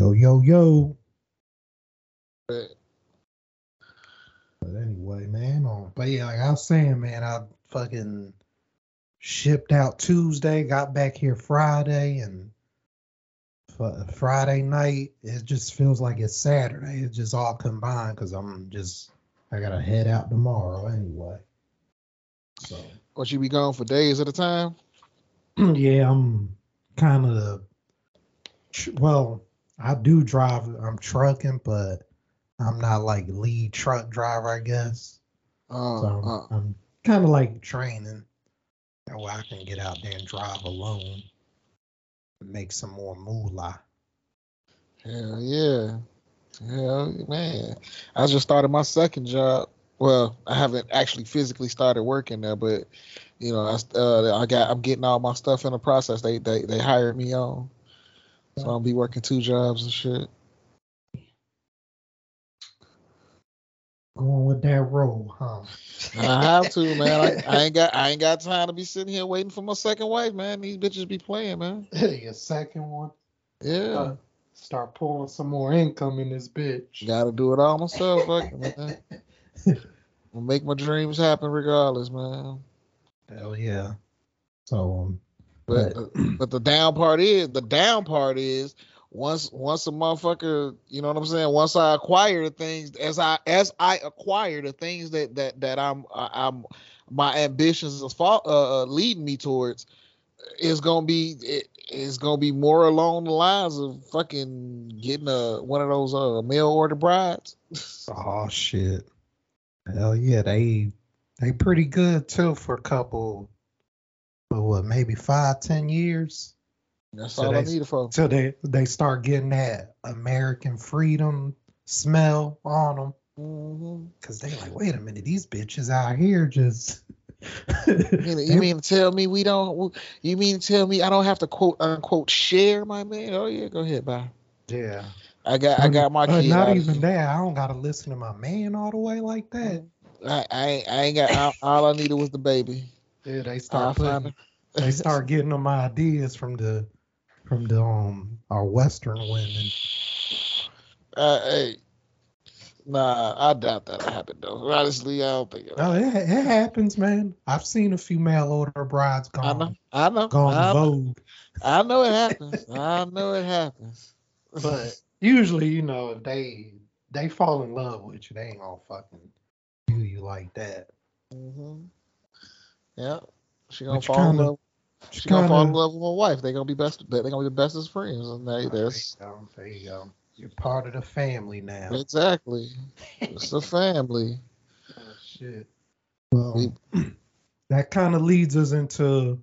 Yo, yo, yo. But anyway, man, um, but yeah, like I was saying, man, I fucking shipped out Tuesday, got back here Friday, and Friday night, it just feels like it's Saturday. It's just all combined because I'm just I gotta head out tomorrow anyway. So, what you be gone for days at a time? yeah, I'm kind of well. I do drive. I'm trucking, but I'm not like lead truck driver, I guess. Uh, so I'm, uh. I'm kind of like training. That way I can get out there and drive alone make some more moolah. Hell yeah. Hell man. I just started my second job. Well, I haven't actually physically started working there, but you know, I, uh, I got I'm getting all my stuff in the process. They they they hired me on, so I'll be working two jobs and shit. Going with that role, huh? I have to, man. I, I, ain't got I ain't got time to be sitting here waiting for my second wife, man. These bitches be playing, man. Your second one? Yeah. Uh, start pulling some more income in this bitch. Gotta do it all myself, man. I'll make my dreams happen regardless, man. Hell yeah. So um, but but, but the down part is the down part is once once a motherfucker, you know what I'm saying. Once I acquire the things, as I as I acquire the things that that that I'm I'm my ambitions is uh, uh, leading me towards, is gonna be it, it's gonna be more along the lines of fucking getting a one of those uh mail order brides. oh shit! Hell yeah, they they pretty good too for a couple, but what maybe five ten years. That's so all they, I need for. So they they start getting that American freedom smell on them. Mm-hmm. Cause they like, wait a minute, these bitches out here just. you, you mean tell me we don't? You mean tell me I don't have to quote unquote share my man? Oh yeah, go ahead, bye. Yeah. I got I got my kid. Not even that. I don't gotta listen to my man all the way like that. I I, I ain't got all, all I needed was the baby. Yeah, they start putting, they start getting them ideas from the from the um our Western women. Uh, hey, nah, I doubt that happened though. Honestly, I don't think it. No, it, it happens, man. I've seen a few mail order brides gone. I know. I know. Gone I know. vogue. I know it happens. I know it happens. But usually, you know, if they they fall in love with you, they ain't gonna fucking do you like that. Mm-hmm. Yeah, she gonna fall kinda, in love. She's gonna fall in love with my wife. They're gonna be best. They're gonna be the bestest friends, and they, there's. There you go. There you go. You're part of the family now. Exactly. it's a family. Oh, shit. Well, that kind of leads us into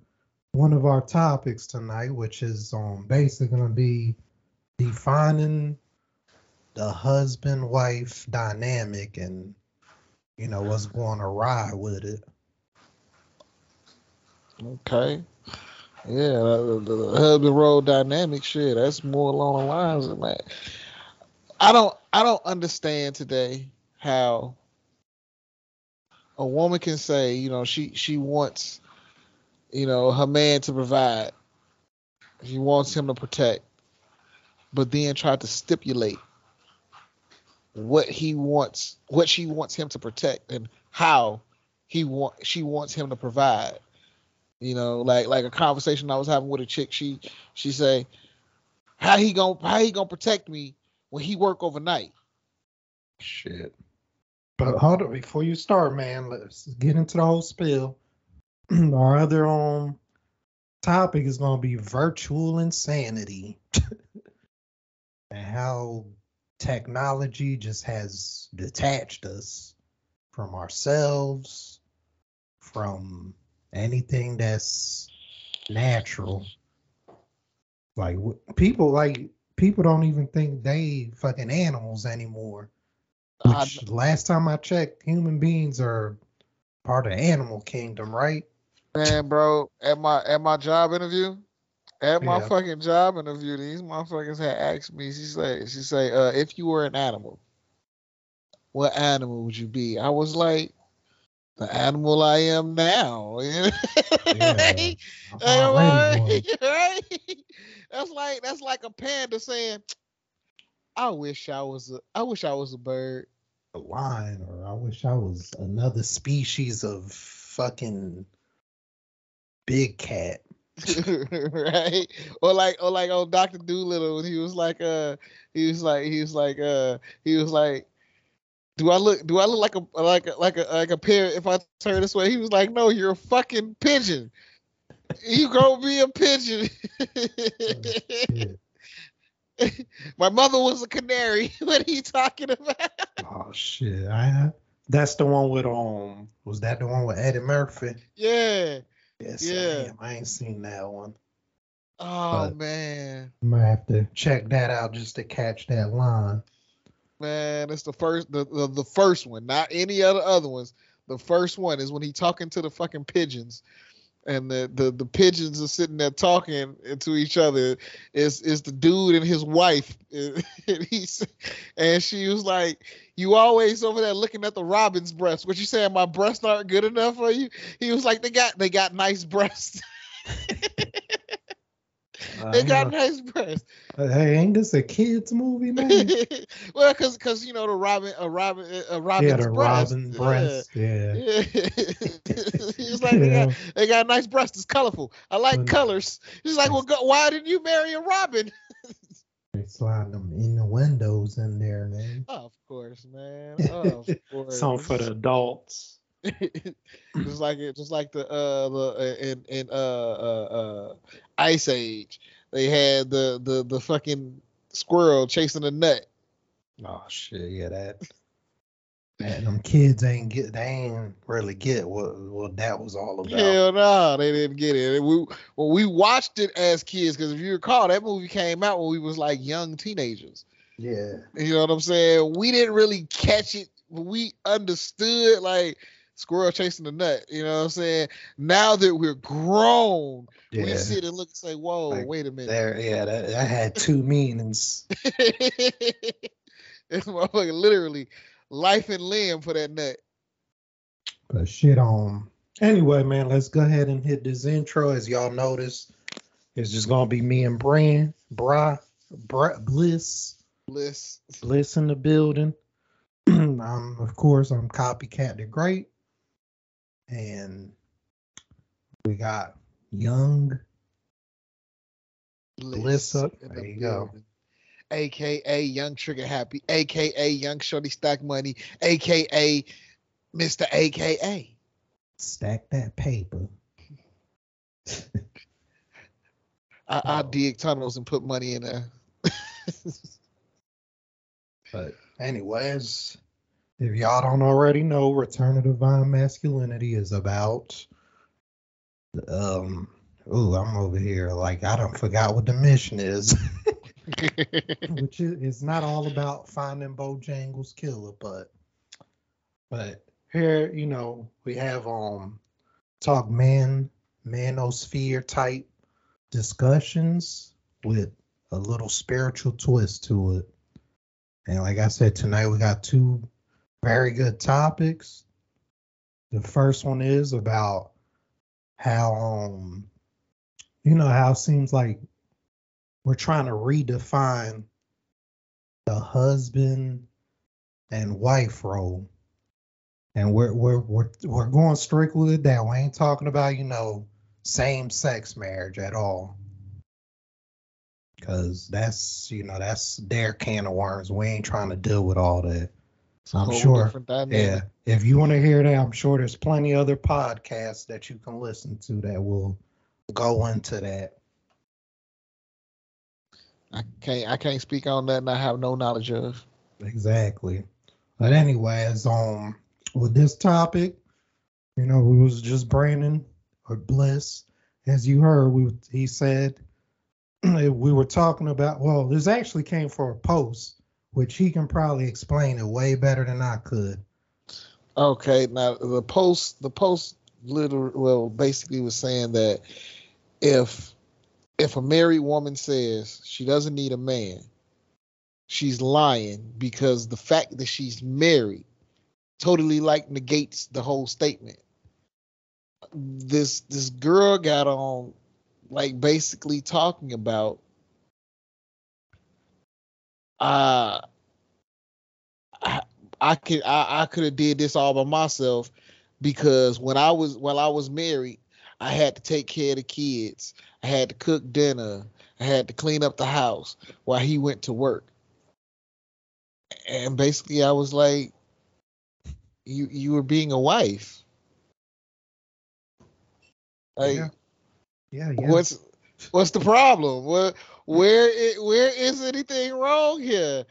one of our topics tonight, which is um basically gonna be defining the husband wife dynamic and you know what's going awry with it. Okay. Yeah, the, the husband role dynamic shit. That's more along the lines of that. I don't I don't understand today how a woman can say, you know, she she wants, you know, her man to provide. She wants him to protect, but then try to stipulate what he wants, what she wants him to protect, and how he want she wants him to provide. You know, like like a conversation I was having with a chick. She she say, "How he gonna how he gonna protect me when he work overnight?" Shit. But hold on, before you start, man, let's get into the whole spill. Our other um topic is gonna be virtual insanity. and how technology just has detached us from ourselves, from anything that's natural. Like people, like people don't even think they fucking animals anymore. Which uh, last time I checked, human beings are part of animal kingdom, right? Man, bro, at my at my job interview, at my yeah. fucking job interview, these motherfuckers had asked me. She said, she say, uh, if you were an animal, what animal would you be? I was like, the animal I am now. yeah. right? right? That's like that's like a panda saying, I wish I was a I wish I was a bird. A lion, or I wish I was another species of fucking big cat. right? Or like or like on Doctor Dolittle, when he was like uh he was like he was like uh he was like do I look do I look like a like a like a like a pair if I turn this way? He was like, No, you're a fucking pigeon. You gonna be a pigeon. Oh, My mother was a canary. what are you talking about? Oh shit! I that's the one with um. Was that the one with Eddie Murphy? Yeah. Yes. Yeah. Damn, I ain't seen that one. Oh But- man. I'm gonna have to check that out just to catch that line. Man, it's the first the, the the first one, not any other other ones. The first one is when he talking to the fucking pigeons, and the the, the pigeons are sitting there talking to each other. Is is the dude and his wife, and he's and she was like, "You always over there looking at the robin's breasts. What you saying? My breasts aren't good enough for you?" He was like, "They got they got nice breasts. they got nice breasts." hey, ain't this a kids movie, man? well, because because you know the robin a robin a robin's yeah, the breast. robin Yeah. breast. Yeah. Yeah. He's like, they got, Yeah. they got nice breasts. It's colorful. I like But- colors. He's like, well, go, why didn't you marry a robin? They slide them in the windows in there, man. Oh, of course, man. Oh, of course. Something for the adults. Just like it, just like the uh the in in uh uh uh Ice Age, they had the the the fucking squirrel chasing a nut. Oh shit, yeah, that. Man, them kids ain't get. They ain't really get what what that was all about. Hell no, they didn't get it. We well, we watched it as kids because if you recall, that movie came out when we was like young teenagers. Yeah. You know what I'm saying? We didn't really catch it. but We understood like squirrel chasing the nut. You know what I'm saying? Now that we're grown, we sit and look and say, "Whoa, Like, wait a minute." There, yeah, that, that had two meanings. it's motherfucking literally life and limb for that nut. But shit on. Anyway, man, let's go ahead and hit this intro. As y'all notice, it's just gonna be me and Bran, Bra, Bra Bliss, Bliss. Bliss in the building. um, of course, I'm Copycat the Great, and we got Young. Bliss up. There you go. AKA Young Trigger Happy, AKA Young Shorty Stack Money, AKA Mr. AKA. Stack that paper. I, I Oh. dig tunnels and put money in there. But anyways, if y'all don't already know, Return of Divine Masculinity is about um ooh, I'm over here like I don't forgot what the mission is. Which is it's not all about finding Bojangles killer, but but here, you know, we have um talk man manosphere type discussions with a little spiritual twist to it. And like I said, tonight we got two very good topics. The first one is about how um you know how it seems like we're trying to redefine the husband and wife role. And we're we're we're we're going strictly with that. We ain't talking about, you know, same sex marriage at all. Cause that's you know, that's their can of worms. We ain't trying to deal with all that. I'm sure. Yeah. If you want to hear that, I'm sure there's plenty other podcasts that you can listen to that will go into that. I can't I can't speak on that and I have no knowledge of. Exactly. But anyways, um, with this topic, you know, we was just Brandon or Bliss, as you heard. We he said we were talking about. Well, this actually came for a post, which he can probably explain it way better than I could. Okay, now the post the post literally well basically was saying that if if a married woman says she doesn't need a man, she's lying because the fact that she's married totally like negates the whole statement. This this girl got on like basically talking about uh, I, I could I, I could have did this all by myself because when I was while I was married, I had to take care of the kids. I had to cook dinner. I had to clean up the house while he went to work. And basically I was like, you you were being a wife. Like Yeah. Yeah, yeah. what's what's the problem? Where where i- where is anything wrong here?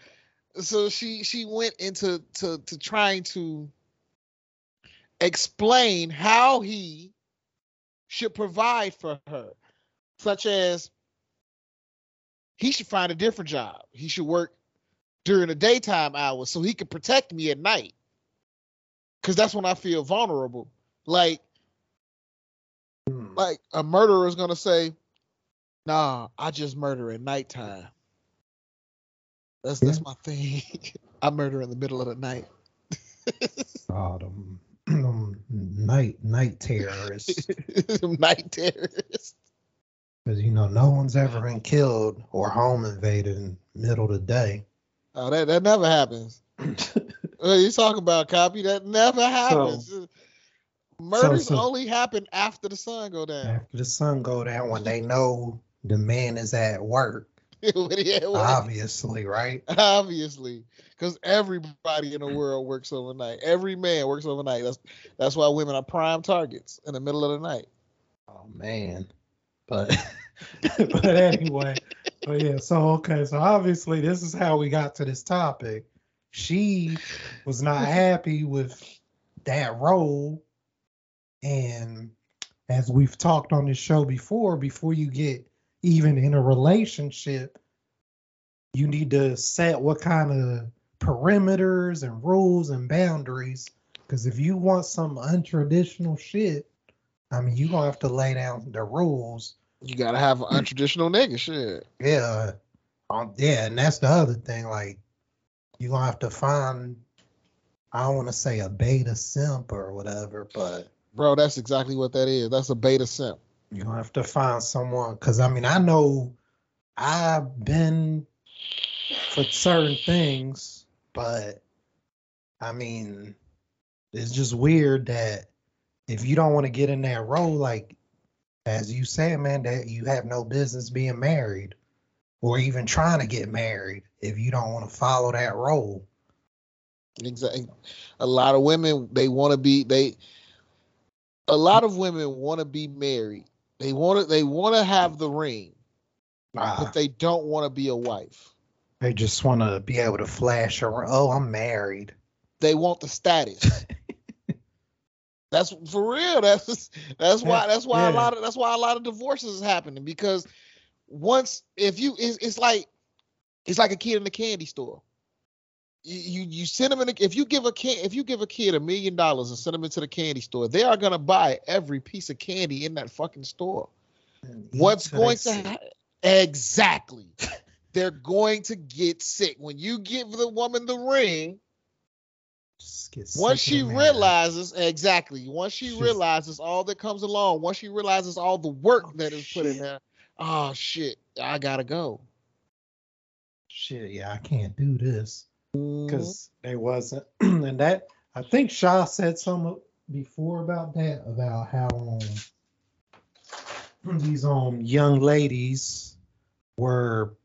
So she she went into to to trying to explain how he should provide for her, such as he should find a different job. He should work during the daytime hours so he can protect me at night. Cause that's when I feel vulnerable. Like Hmm. like a murderer is gonna say, "Nah, I just murder at nighttime." That's that's my thing. I murder in the middle of the night. Oh, them, them night night terrorists. night terrorist. Because you know, no one's ever been killed or home invaded in the middle of the day. Oh, that that never happens. You talking about, copy? That never happens. Murders so- only happen after the sun go down. After the sun go down, when they know the man is at work, at work. obviously, right? Obviously, because everybody in the world works overnight. Every man works overnight. That's that's why women are prime targets in the middle of the night. Oh man, but but anyway, but yeah. So okay, so obviously this is how we got to this topic. She was not happy with that role, and as we've talked on this show before, before you get even in a relationship, you need to set what kind of perimeters and rules and boundaries. Because if you want some untraditional shit, I mean, you're gonna have to lay down the rules. You gotta have an untraditional nigga shit. Yeah, um, yeah, and that's the other thing. Like, you're gonna have to find. I don't want to say a beta simp or whatever, but Bro, that's exactly what that is. That's a beta simp. You have to find someone. Because I mean, I know I've been for certain things, but I mean, it's just weird that if you don't want to get in that role, like as you said, man, that you have no business being married or even trying to get married if you don't want to follow that role. Exactly. A lot of women they want to be they. A lot of women want to be married. They want to. They want to have the ring, Ah, but they don't want to be a wife. they just want to be able to flash around. Oh, I'm married. They want the status. that's for real. That's that's why. That's why a lot of that's why a lot of divorces is happening because once if you it's, it's like it's like a kid in the candy store. You, you send them in. A, if you give a kid if you give a kid a million dollars and send them into the candy store, they are gonna buy every piece of candy in that fucking store. What's going to happen? Exactly. They're going to get sick when you give the woman the ring. Once she realizes exactly, once she She's- realizes all that comes along, once she realizes all the work Oh, that is put in there, oh shit, I gotta go. shit, yeah, I can't do this. Because they wasn't. and that I think Shaw said something before about that about how um, these um young ladies were,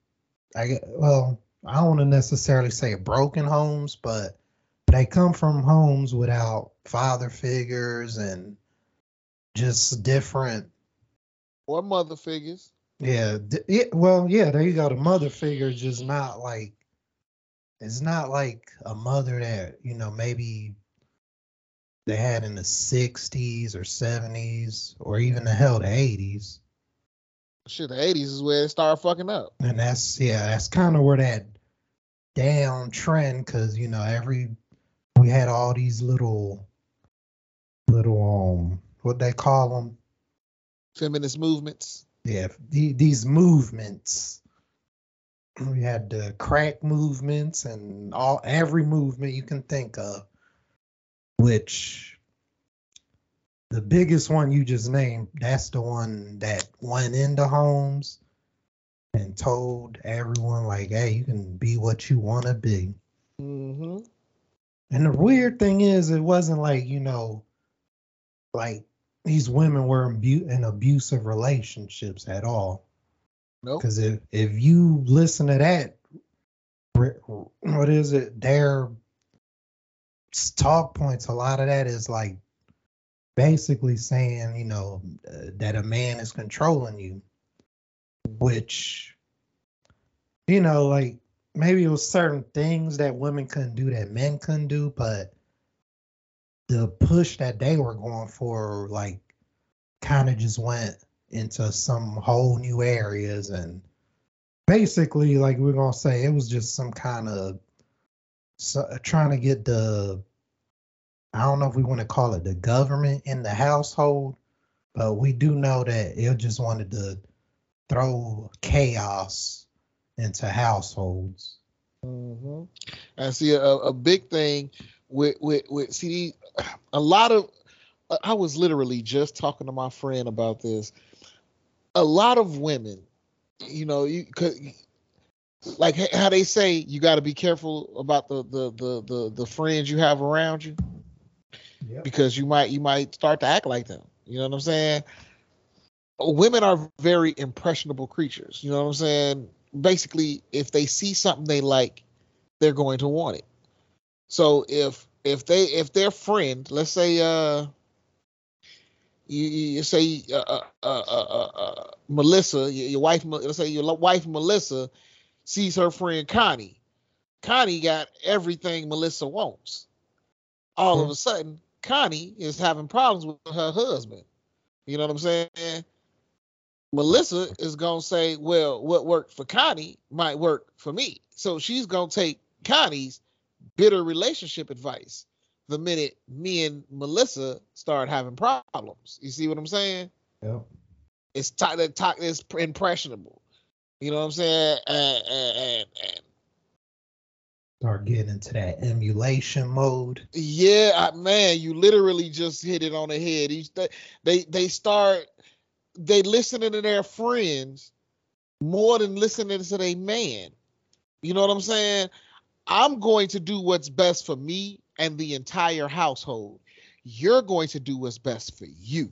I get well, I don't want to necessarily say broken homes, but they come from homes without father figures and just different or mother figures. Yeah, d- yeah, well, yeah, there you go. The mother figure just not like it's not like a mother that, you know, maybe they had in the 60s or 70s or even the hell the 80s. Shit, the eighties is where it started fucking up. And that's yeah, that's kind of where that down trend cuz you know, every we had all these little little um what they call them Feminist movements. yeah, the, these movements. We had the crack movements and all every movement you can think of, which the biggest one you just named, that's the one that went into homes and told everyone like, "Hey, you can be what you want to be." Mm-hmm. And the weird thing is, it wasn't like you know, like these women were in abusive relationships at all. Because if if you listen to that, what is it? Their talk points. A lot of that is like basically saying, you know, uh, that a man is controlling you, which, you know, like maybe it was certain things that women couldn't do that men couldn't do, but the push that they were going for, like, kind of just went into some whole new areas and basically like we're gonna say it was just some kind of so, trying to get the i don't know if we want to call it the government in the household but we do know that it just wanted to throw chaos into households Mm-hmm. And see a, a big thing with with with see a lot of I was literally just talking to my friend about this. A lot of women, you know, you could like how they say you got to be careful about the the the the the friends you have around you yeah because you might you might start to act like them. You know what I'm saying? Women are very impressionable creatures. You know what I'm saying? Basically, if they see something they like, they're going to want it. So if if they if their friend, let's say uh you, you say uh, uh, uh, uh, uh, Melissa, your, your wife, let's say your wife Melissa sees her friend Connie. Connie got everything Melissa wants. All of Mhm. a sudden, Connie is having problems with her husband. You know what I'm saying? Melissa is gonna say, "Well, what worked for Connie might work for me." So she's gonna take Connie's bitter relationship advice the minute me and Melissa start having problems. You see what I'm saying? Yep. It's t- that talk is impressionable. You know what I'm saying? And, and, and, Start getting into that emulation mode. yeah, I, man, you literally just hit it on the head. Each they they they start they listening to their friends more than listening to their man. You know what I'm saying? I'm going to do what's best for me and the entire household. You're going to do what's best for you.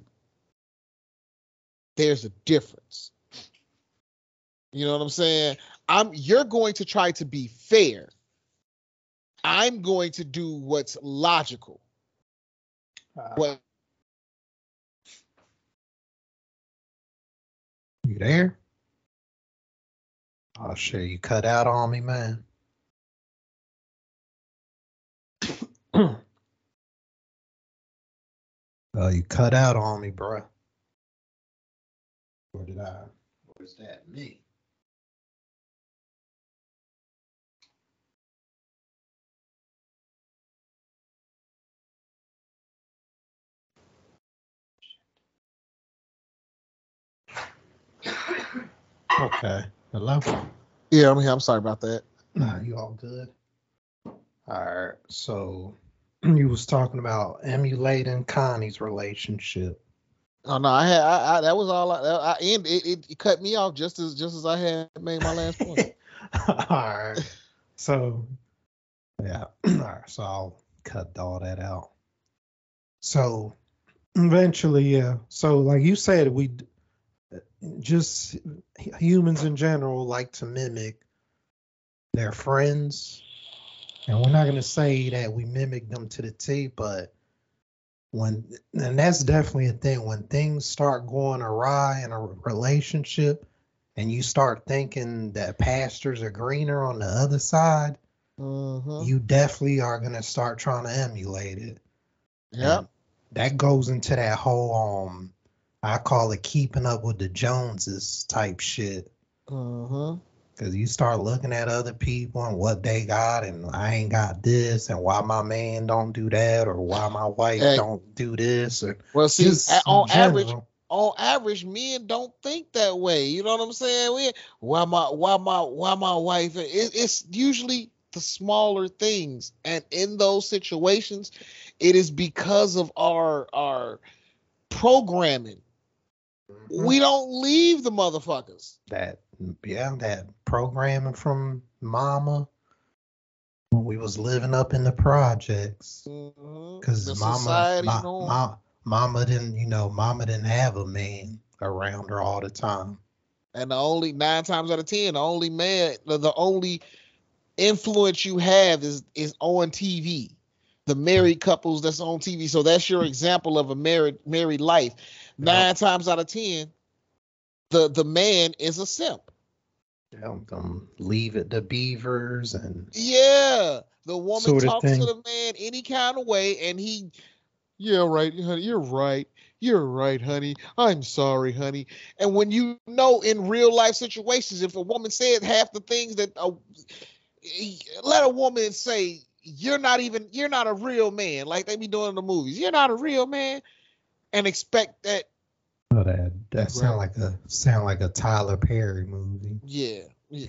There's a difference. You know what I'm saying? I'm you're going to try to be fair. I'm going to do what's logical. Uh, What You there? Oh shit, you cut out on me, man. Oh, you cut out on me, bruh. Or did I? Or is that me? Okay. Hello? yeah, I'm here. I'm sorry about that. Nah, you all good. All right. So you was talking about emulating Connie's relationship. Oh no, I had I, I that was all I, I and it, it, it cut me off just as just as I had made my last point. all right. So yeah. all right. So I'll cut all that out. So eventually, yeah. So like you said, we just humans in general like to mimic their friends. And we're not gonna say that we mimic them to the T, but when and that's definitely a thing when things start going awry in a relationship and you start thinking that pastures are greener on the other side, Mhm. you definitely are gonna start trying to emulate it. Yep. And that goes into that whole um I call it keeping up with the Joneses type shit. Mhm. Cause you start looking at other people and what they got, and I ain't got this, and why my man don't do that, or why my wife Hey. don't do this, or Well, see, on in average, on average, men don't think that way. You know what I'm saying? We, why my, why my, why my wife? It, it's usually the smaller things, and in those situations, it is because of our our programming. Mm-hmm. We don't leave the motherfuckers. that yeah that programming from mama when we was living up in the projects mm-hmm. because The mama ma- ma- mama didn't you know mama didn't have a man around her all the time And the only nine times out of ten, the only man, the, the only influence you have is is on TV. The married couples that's on TV. So that's your example of a married married life. Nine times out of ten, the the man is a simp. yeah, them leave it to beavers and Yeah, the woman Sort of talks thing. to the man any kind of way, and he, yeah, right, honey, you're right, you're right, honey. I'm sorry, honey. And when you know in real life situations, if a woman said half the things that, a, let a woman say, you're not even, you're not a real man, like they be doing in the movies. You're not a real man, and expect that, oh, that that sound like a sound like a Tyler Perry movie yeah. yeah.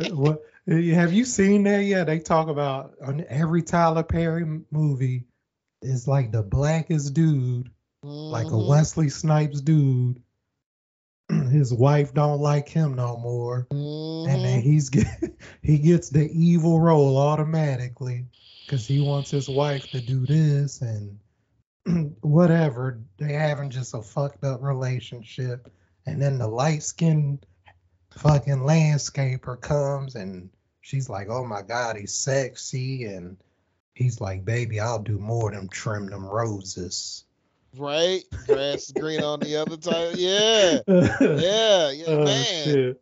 what have you seen that yet they talk about on every Tyler Perry movie is like the blackest dude like a Mhm. Wesley Snipes dude. His wife don't like him no more, and then Mhm. he's get he gets the evil role automatically because he wants his wife to do this and whatever. They having just a fucked up relationship, and then the light skinned fucking landscaper comes and she's like, "Oh my god, he's sexy," and he's like, "Baby, I'll do more than trim them roses." Right? Grass is green on the other side. Yeah. Yeah. Yeah, Oh, man. shit.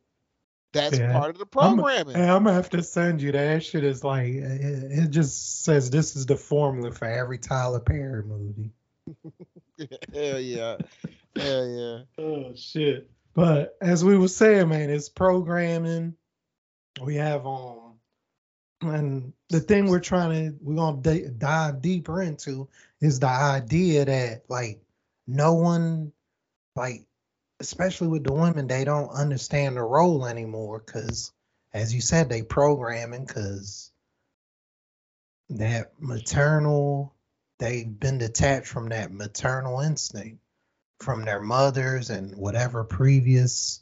That's Yeah. part of the I'm- programming. I'm gonna have to send you that. That shit is like it, it just says this is the formula for every Tyler Perry movie. Hell yeah. Hell yeah. Oh shit! But as we were saying, man, it's programming. We have um, and the thing we're trying to we're gonna di- dive deeper into is the idea that like no one like especially with the women they don't understand the role anymore because as you said they programming because that maternal they've been detached from that maternal instinct from their mothers and whatever previous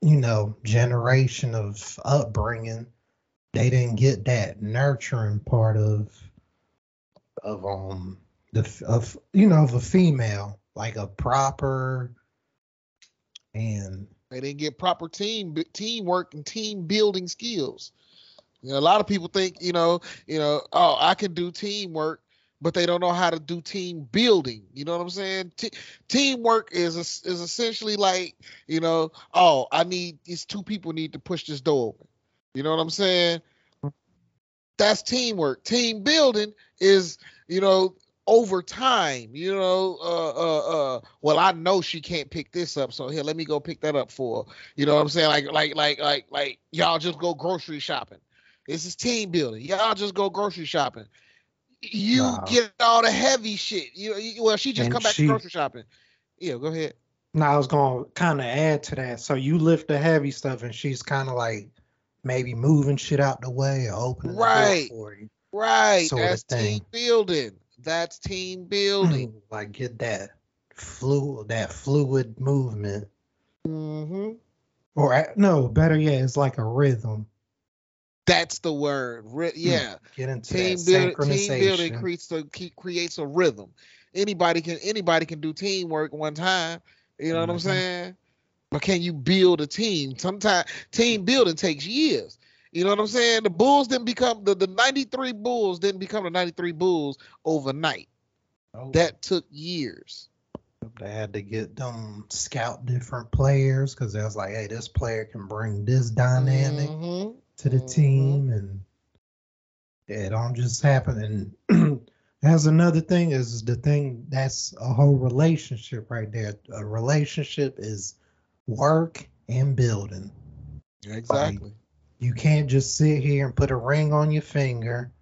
you know generation of upbringing they didn't get that nurturing part of of um the of you know of a female like a proper and They didn't get proper team teamwork and team building skills. You know, a lot of people think, you know, you know, oh, I can do teamwork, but they don't know how to do team building. You know what I'm saying? Te- teamwork is is essentially like, you know, oh, I need these two people need to push this door open. You know what I'm saying? That's teamwork. Team building is, you know, over time, you know, uh, uh, uh, well, I know she can't pick this up, so here, let me go pick that up for her. You know what I'm saying? Like, like, like, like, like, y'all just go grocery shopping. This is team building. Y'all just go grocery shopping. You Wow. get all the heavy shit. You, you well, she just And come back she- to grocery shopping. Yeah, go ahead. now I was gonna kind of add to that. So you lift the heavy stuff, and she's kind of like maybe moving shit out the way or opening the Right. door for you. Right, Sorta that's team building. That's team building. like get that fluid, that fluid movement, Mm-hmm. or no, better yet, it's like a rhythm. That's the word. Ri- yeah. Get into team that building synchronization. team building creates a creates a rhythm. Anybody can anybody can do teamwork one time you know what i'm Mhm. saying? But can you build a team? Sometimes team building takes years. You know what i'm saying? The bulls didn't become the, the 93 bulls didn't become the 93 bulls overnight. Oh, that took years. They had to get them scout different players because they was like, hey, this player can bring this dynamic. Mhm. To the Mhm. team, and it don't just happened. And that's another thing is the thing that's a whole relationship right there. A relationship is work and building. exactly You can't just sit here and put a ring on your finger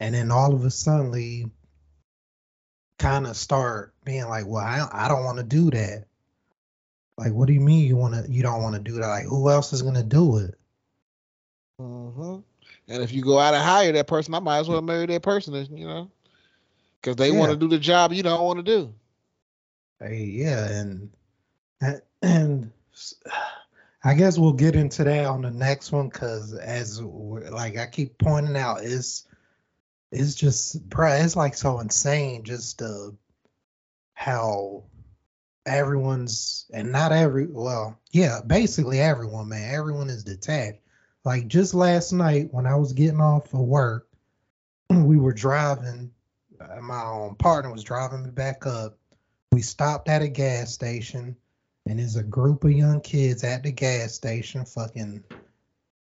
and then all of a sudden kind of start being like, well, I, I don't want to do that. Like, what do you mean you want to, you don't want to do that? Like, who else is going to do it? Hmm And if you go out and hire that person, I might as well marry that person, you know, because they want to do the job you don't want to do. Hey, yeah, and and, I guess we'll get into that on the next one because as we're- like I keep pointing out, it's it's just bruh, it's like so insane just uh, how everyone's and not every well, yeah, basically everyone, man, everyone is detached. Like just last night when I was getting off of work, we were driving. uh, My own partner was driving me back up. We stopped at a gas station, and there's a group of young kids at the gas station, fucking.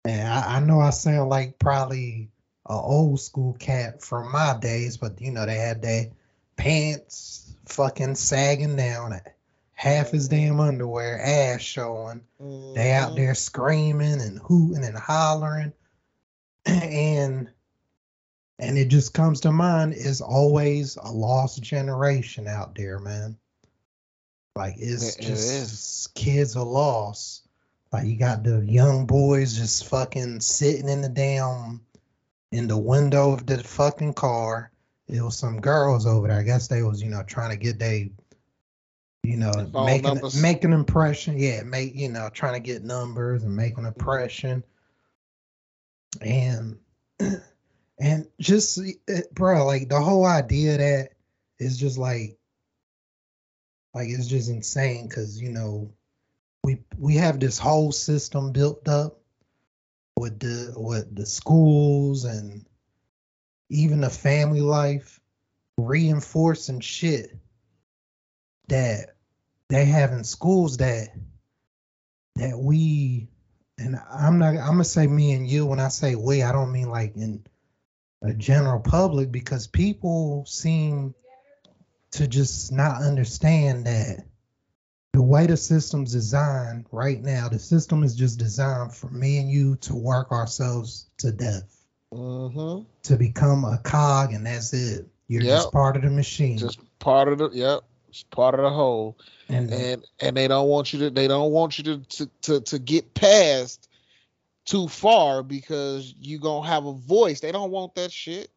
And I, I know I sound like probably a old school cat from my days, but you know they had their pants fucking sagging down, half his damn underwear, ass showing. They out Mhm. there screaming and hooting and hollering. And and it just comes to mind is always a lost generation out there, man. Like it's It- it just is. kids are lost. Like you got the young boys just fucking sitting in the damn in the window of the fucking car. It was some girls over there. I guess they was, you know, trying to get they you know, Their phone make an, numbers. make an impression. Yeah, make you know, trying to get numbers and make an mm-hmm. impression. And and just it, bro, like the whole idea that is just like like it's just insane because you know we we have this whole system built up with the with the schools and even the family life reinforcing shit that they have in schools that that we and I'm not I'm gonna say me and you when I say we I don't mean like in a general public because people seem to just not understand that the way the system's designed right now the system is just designed for me and you to work ourselves to death Mhm. to become a cog and that's it you're Yep. just part of the machine Just part of the yep. It's part of the whole. and and and they don't want you to they don't want you to to to, to get past too far because you gonna have a voice they don't want that shit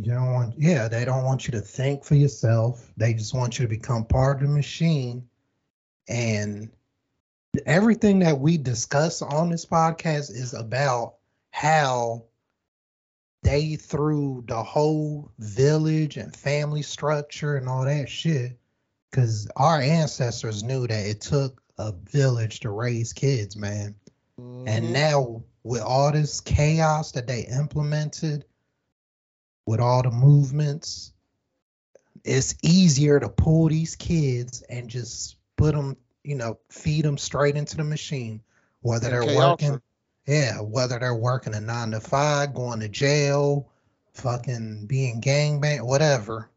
You don't want, yeah, they don't want you to think for yourself. They just want you to become part of the machine. And everything that we discuss on this podcast is about how they threw the whole village and family structure and all that shit. Because our ancestors knew that it took a village to raise kids, man. Mhm. And now with all this chaos that they implemented, with all the movements, it's easier to pull these kids and just put them, you know, feed them straight into the machine, whether they're MK working. Yeah, whether they're working a nine to five, going to jail, fucking being gangbang, whatever,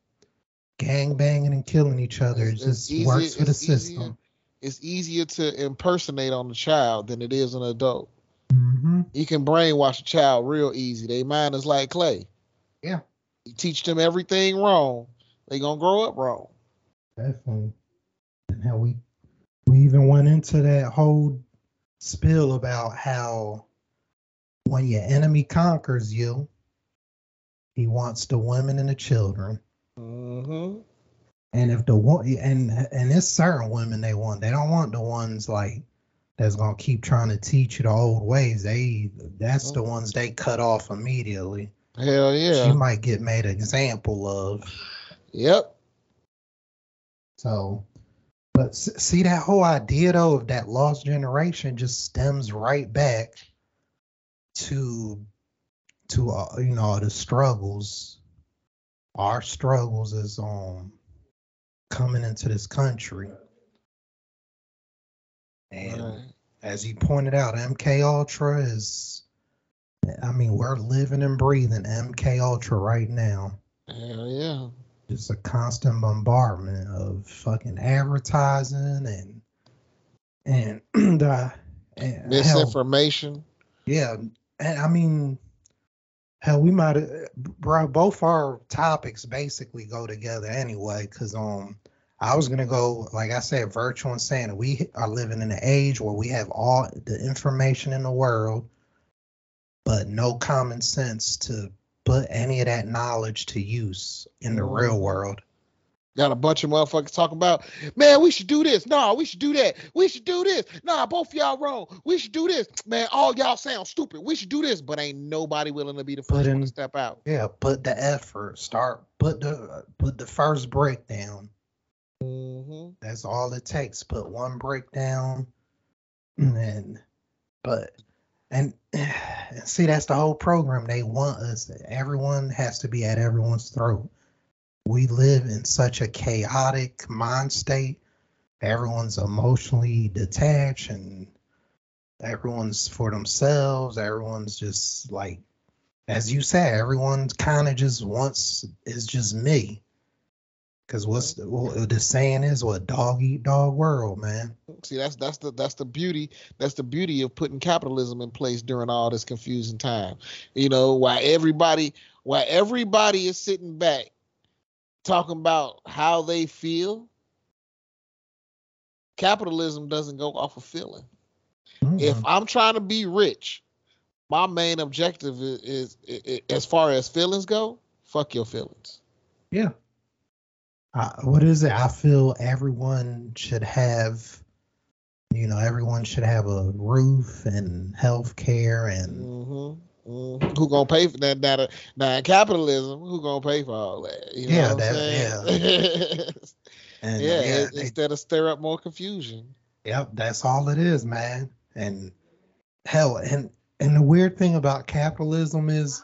gang banging and killing each other. It It's- just easier- works for the it's easier- system. it's easier to impersonate on a child than it is an adult hmm you can brainwash a child real easy their mind is like clay Yeah. you teach them everything wrong they gonna grow up wrong Definitely. And how we we even went into that whole spill about how when your enemy conquers you, he wants the women and the children. mm-hmm. And if the one and and it's certain women they want, they don't want the ones like that's gonna keep trying to teach you the old ways. They that's the ones they cut off immediately. hell yeah She might get made an example of. yep So, but see that whole idea though of that lost generation just stems right back to to uh, you know the struggles, our struggles as um coming into this country, and Right. as you pointed out, MK Ultra is. I mean, we're living and breathing MK Ultra right now hell yeah just a constant bombardment of fucking advertising and and the and hell, misinformation. yeah and i mean hell we might have bro both our topics basically go together anyway because um i was gonna go like i said virtual insanity we are living in an age where we have all the information in the world but no common sense to put any of that knowledge to use in the real Mhm. world Got a bunch of motherfuckers talking about, man, we should do this. Nah, we should do that. We should do this. Nah, both y'all wrong. We should do this. Man, all y'all sound stupid. We should do this, but ain't nobody willing to be the first one to step out. Yeah, put the effort. Start put the put the first breakdown. Mm-hmm. That's all it takes. Put one breakdown, and then, but and, and see that's the whole program. They want us. Everyone has to be at everyone's throat we live in such a chaotic mind state. Everyone's emotionally detached and everyone's for themselves. Everyone's just like, as you said, everyone kind of just wants is just me. Cause what's the, well, the saying is what dog eat dog world, man. See, that's that's the that's the beauty that's the beauty of putting capitalism in place during all this confusing time. You know, why everybody why everybody is sitting back talking about how they feel, capitalism doesn't go off of feeling. Mm-hmm. If I'm trying to be rich, my main objective is, is, is, as far as feelings go, fuck your feelings. Yeah. Uh, what is it? I feel everyone should have, you know, everyone should have a roof and health care and mm-hmm. Mm-hmm. Who gonna pay for that? That now capitalism. Who gonna pay for all that? You know yeah, that, yeah. and, yeah, yeah they, instead of stir up more confusion. Yep, that's all it is, man. And hell, and and the weird thing about capitalism is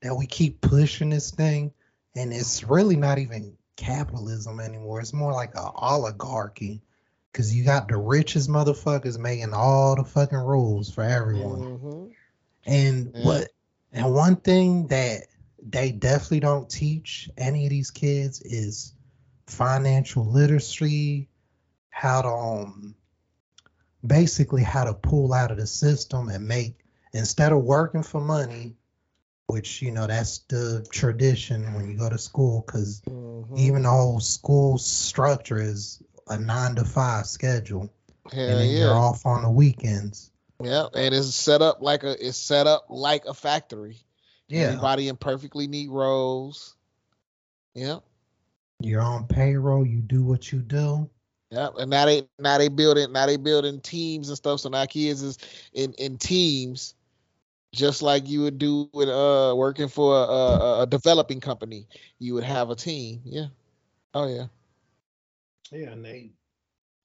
that we keep pushing this thing, and it's really not even capitalism anymore. It's more like an oligarchy. Cause you got the richest motherfuckers making all the fucking rules for everyone. Mm-hmm. And yeah. what and one thing that they definitely don't teach any of these kids is financial literacy, how to um basically how to pull out of the system and make instead of working for money, which you know that's the tradition when you go to school because mm-hmm. even the whole school structure is a nine to five schedule Hell and then yeah. you're off on the weekends yeah, and it's set up like a it's set up like a factory. Yeah. Everybody in perfectly neat rows. Yeah. You're on payroll, you do what you do. Yeah, and now they now they building now they building teams and stuff. So now kids is in in teams, just like you would do with uh working for a, a, developing company. You would have a team. Yeah. Oh yeah. Yeah, and they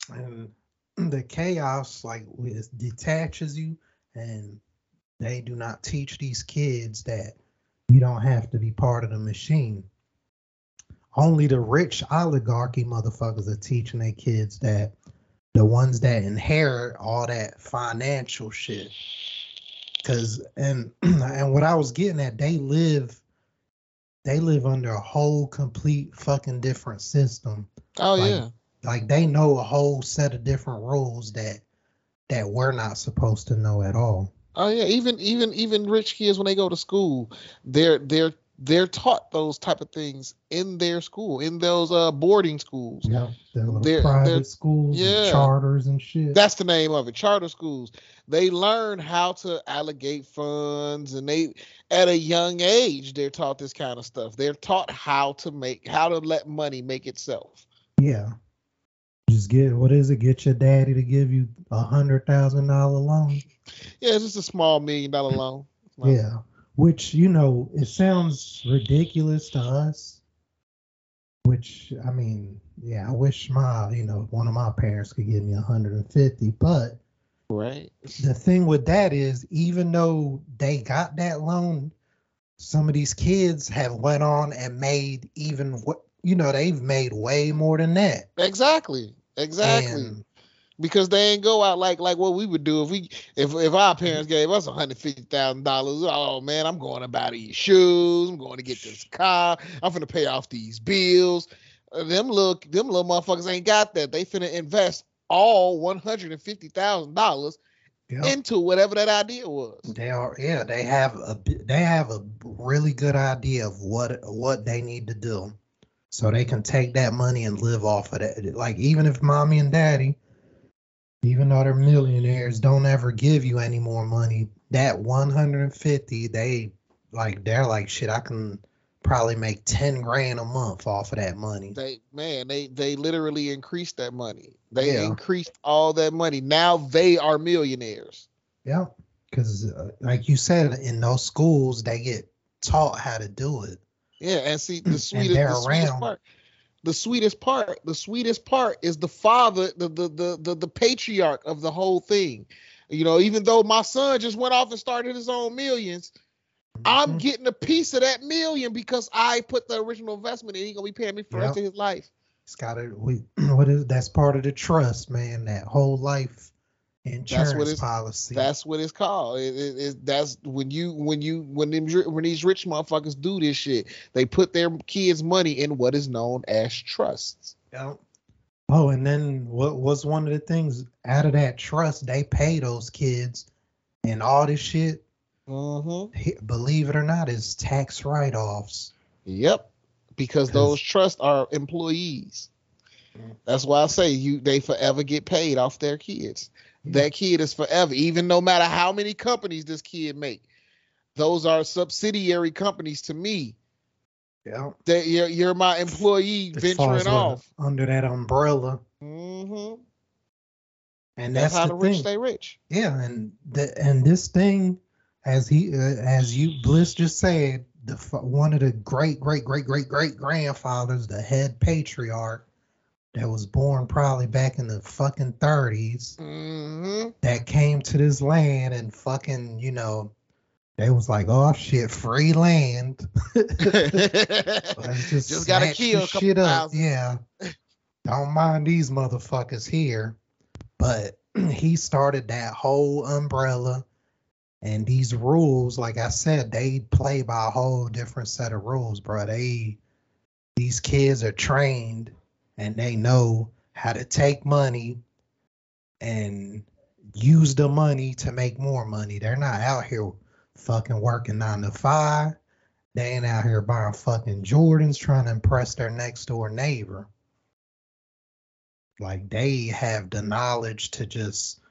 and the chaos like detaches you and they do not teach these kids that you don't have to be part of the machine only the rich oligarchy motherfuckers are teaching their kids that the ones that inherit all that financial shit because and and what i was getting at they live they live under a whole complete fucking different system. Oh like, yeah. like they know a whole set of different rules that that we're not supposed to know at all. Oh yeah, even even even rich kids when they go to school, they're they're they're taught those type of things in their school, in those uh boarding schools. Yeah, they're, private they're, schools, yeah, charters and shit. That's the name of it, charter schools. They learn how to allocate funds, and they at a young age they're taught this kind of stuff. They're taught how to make how to let money make itself. Yeah, just get what is it? Get your daddy to give you a hundred thousand dollar loan. Yeah, it's just a small million dollar loan. yeah, which you know it sounds ridiculous to us. Which I mean, yeah, I wish my you know one of my parents could give me a hundred and fifty, but right. The thing with that is, even though they got that loan, some of these kids have went on and made even what you know they've made way more than that. Exactly. Exactly. And, because they ain't go out like like what we would do if we if if our parents gave us hundred fifty thousand dollars. Oh man, I'm going to buy these shoes. I'm going to get this car. I'm gonna pay off these bills. Uh, them little them little motherfuckers ain't got that. They finna invest all one hundred and fifty thousand dollars yep. into whatever that idea was. They are yeah. They have a they have a really good idea of what what they need to do so they can take that money and live off of that. Like even if mommy and daddy, even though they're millionaires, don't ever give you any more money, that 150, they like they're like shit. I can probably make ten grand a month off of that money. They man, they they literally increased that money. They Yeah. increased all that money. Now they are millionaires. Yeah, because uh, like you said, in those schools they get taught how to do it. Yeah, and see the sweetest, they're the sweetest around. part. The sweetest part, the sweetest part is the father, the, the the the the patriarch of the whole thing. You know, even though my son just went off and started his own millions, I'm Mhm. getting a piece of that million because I put the original investment in. He gonna be paying me for the rest of his life. It's got to we what is that's part of the trust, man. That whole life insurance it's- policy. That's what it's called. It, it, it- that's when you when you when them when these rich motherfuckers do this shit, they put their kids' money in what is known as trusts. Yeah. Oh, and then what was one of the things out of that trust they pay those kids and all this shit, Mm-hmm. believe it or not, is tax write offs. Yep, because those trusts are employees. Mm. That's why I say you they forever get paid off their kids. That kid is forever, even no matter how many companies this kid make. Those are subsidiary companies to me. Yeah. That you're you're my employee It venturing off. under that umbrella. Mm-hmm. And That's, that's, how the, the rich thing. stay rich. Yeah, and the, and this thing, as he uh, as you Bliss just said, the one of the great great great great great grandfathers, the head patriarch, that was born probably back in the fucking thirties, hmm that came to this land and fucking you know, they was like, oh shit, free land. Just, Just gotta kill shit up. thousand. Yeah. Don't mind these motherfuckers here. But he started that whole umbrella and these rules, like I said, they play by a whole different set of rules, bro. They these kids are trained and they know how to take money and use the money to make more money. They're not out here fucking working nine to five. They ain't out here buying fucking Jordans trying to impress their next door neighbor. Like they have the knowledge to just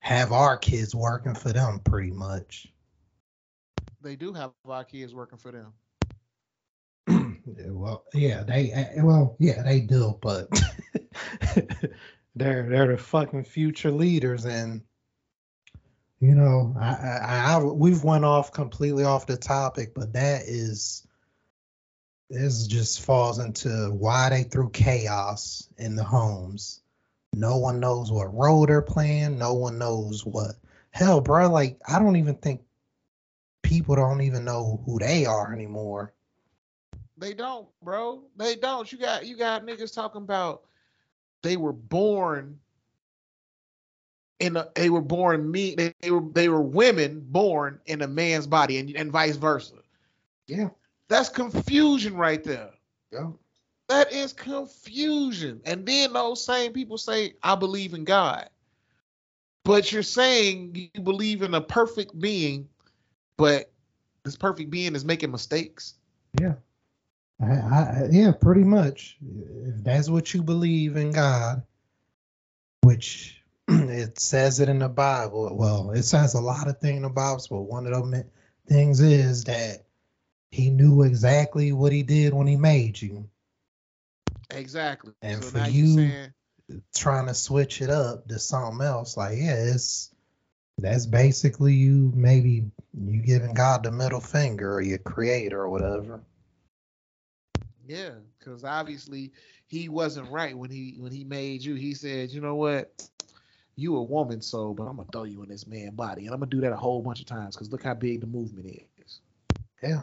have our kids working for them pretty much. they do have our kids working for them. Well, yeah, they uh, well, yeah, they do, but they're they're the fucking future leaders, and you know, I, I, I we've went off completely off the topic, but that is this just falls into why they threw chaos in the homes. No one knows what role they're playing. No one knows what hell, bro. Like I don't even think people don't even know who they are anymore. They don't, bro. They don't. You got you got niggas talking about they were born in a they were born me they, they were they were women born in a man's body and, and vice versa. Yeah. That's confusion right there. Yeah. That is confusion. And then those same people say, I believe in God. But you're saying you believe in a perfect being, but this perfect being is making mistakes. Yeah. I, I, yeah, pretty much. If that's what you believe in God, which it says it in the Bible. Well, it says a lot of things in the Bible, but one of them things is that he knew exactly what he did when he made you. Exactly. And so for you- saying Trying to switch it up to something else, like yeah, it's that's basically you maybe you giving God the middle finger or your creator or whatever. Yeah, because obviously he wasn't right when he when he made you. He said, you know what, you a woman, so but I'm gonna throw you in this man body, and I'm gonna do that a whole bunch of times because look how big the movement is. Yeah.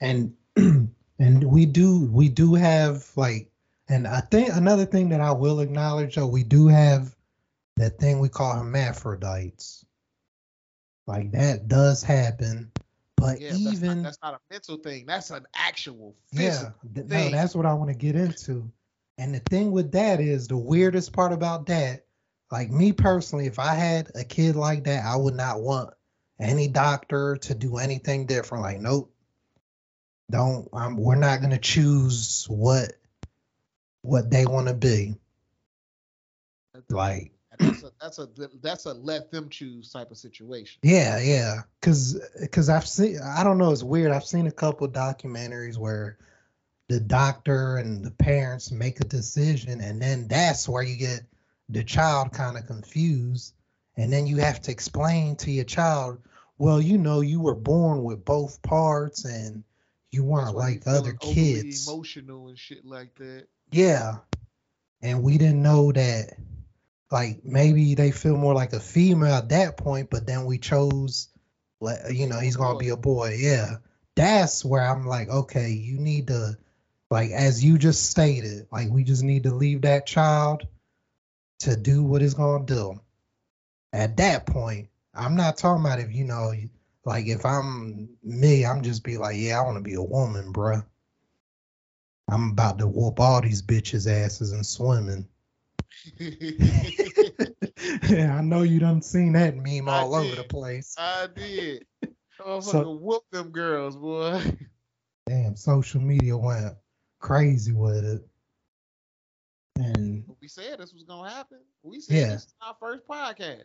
And and we do we do have like and I think another thing that I will acknowledge though, we do have that thing we call hermaphrodites. Like that does happen. But Yeah, that's not, even that's not a mental thing. That's an actual yeah, th- no, that's what I want to get into. And the thing with that is the weirdest part about that, like me personally, if I had a kid like that, I would not want any doctor to do anything different. Like, nope, don't. Um, we're not gonna choose what what they want to be. Like, that's a that's a that's a let them choose type of situation. Yeah, yeah. Cause cause I've seen I don't know, it's weird. I've seen a couple documentaries where the doctor and the parents make a decision and then that's where you get the child kind of confused and then you have to explain to your child well you know you were born with both parts and you weren't like other kids emotional and shit like that yeah and we didn't know that like maybe they feel more like a female at that point but then we chose you know he's gonna be a boy. Yeah. That's where i'm like okay you need to like as you just stated like we just need to leave that child to do what it's gonna do. At that point i'm not talking about if you know like if i'm me i'm just be like yeah i want to be a woman bruh. I'm about to whoop all these bitches asses and swimming yeah i know you done seen that meme all over the place i did i so, whoop them girls boy damn social media went crazy with it. And we said this was gonna happen. We said yeah. this is our first podcast.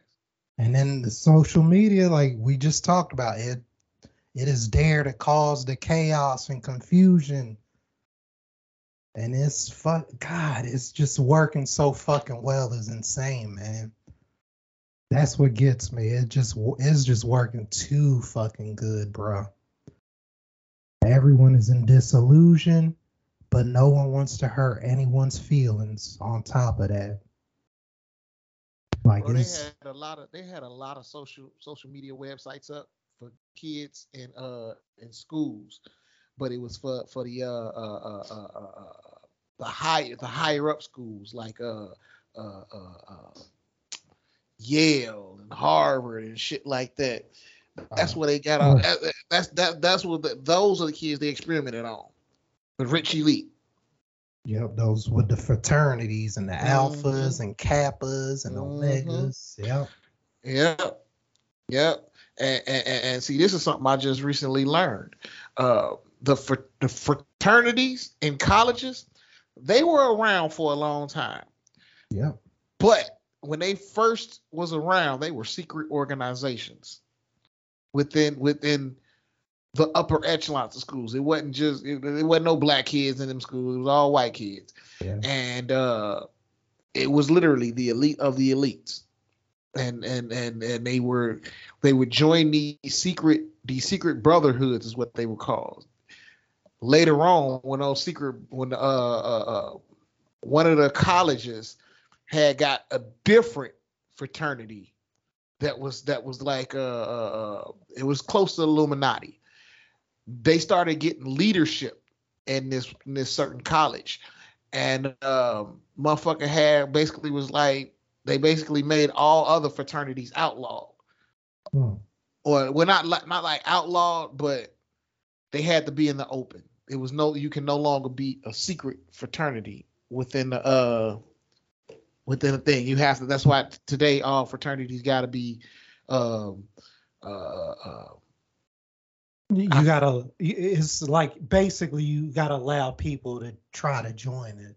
And then the social media, like we just talked about, it it is there to cause the chaos and confusion. And it's fuck God, it's just working so fucking well is insane, man. That's what gets me. It just it's just working too fucking good, bro. Everyone is in disillusion but no one wants to hurt anyone's feelings on top of that. Like well, they had a lot of they had a lot of social social media websites up for kids in uh in schools, but it was for for the uh uh uh, uh, uh the higher the higher up schools like uh uh uh, uh Yale and Harvard and shit like that. That's what they got on. That's that that's what the, those are the kids they experimented on the rich elite. Yep, those with the fraternities and the mm-hmm. alphas and kappas and mm-hmm. omegas. Yep. Yep. Yep. And, and, and, see, this is something I just recently learned. Uh, the fr- the fraternities in colleges, they were around for a long time. Yeah. But when they first was around, they were secret organizations within within the upper echelons of schools. It wasn't just it, it, wasn't no black kids in them schools. It was all white kids, yeah. and uh, it was literally the elite of the elites. And and and and they were they would join these secret these secret brotherhoods is what they were called. Later on, when those secret when uh, uh, uh one of the colleges had got a different fraternity that was that was like uh, uh, uh it was close to Illuminati they started getting leadership in this in this certain college, and um, motherfucker had basically was like they basically made all other fraternities outlawed, hmm. or well not like not like outlawed, but they had to be in the open. It was no you can no longer be a secret fraternity within the uh within a thing. You have to. That's why today all fraternities got to be um uh, uh you gotta. It's like basically you gotta allow people to try to join it.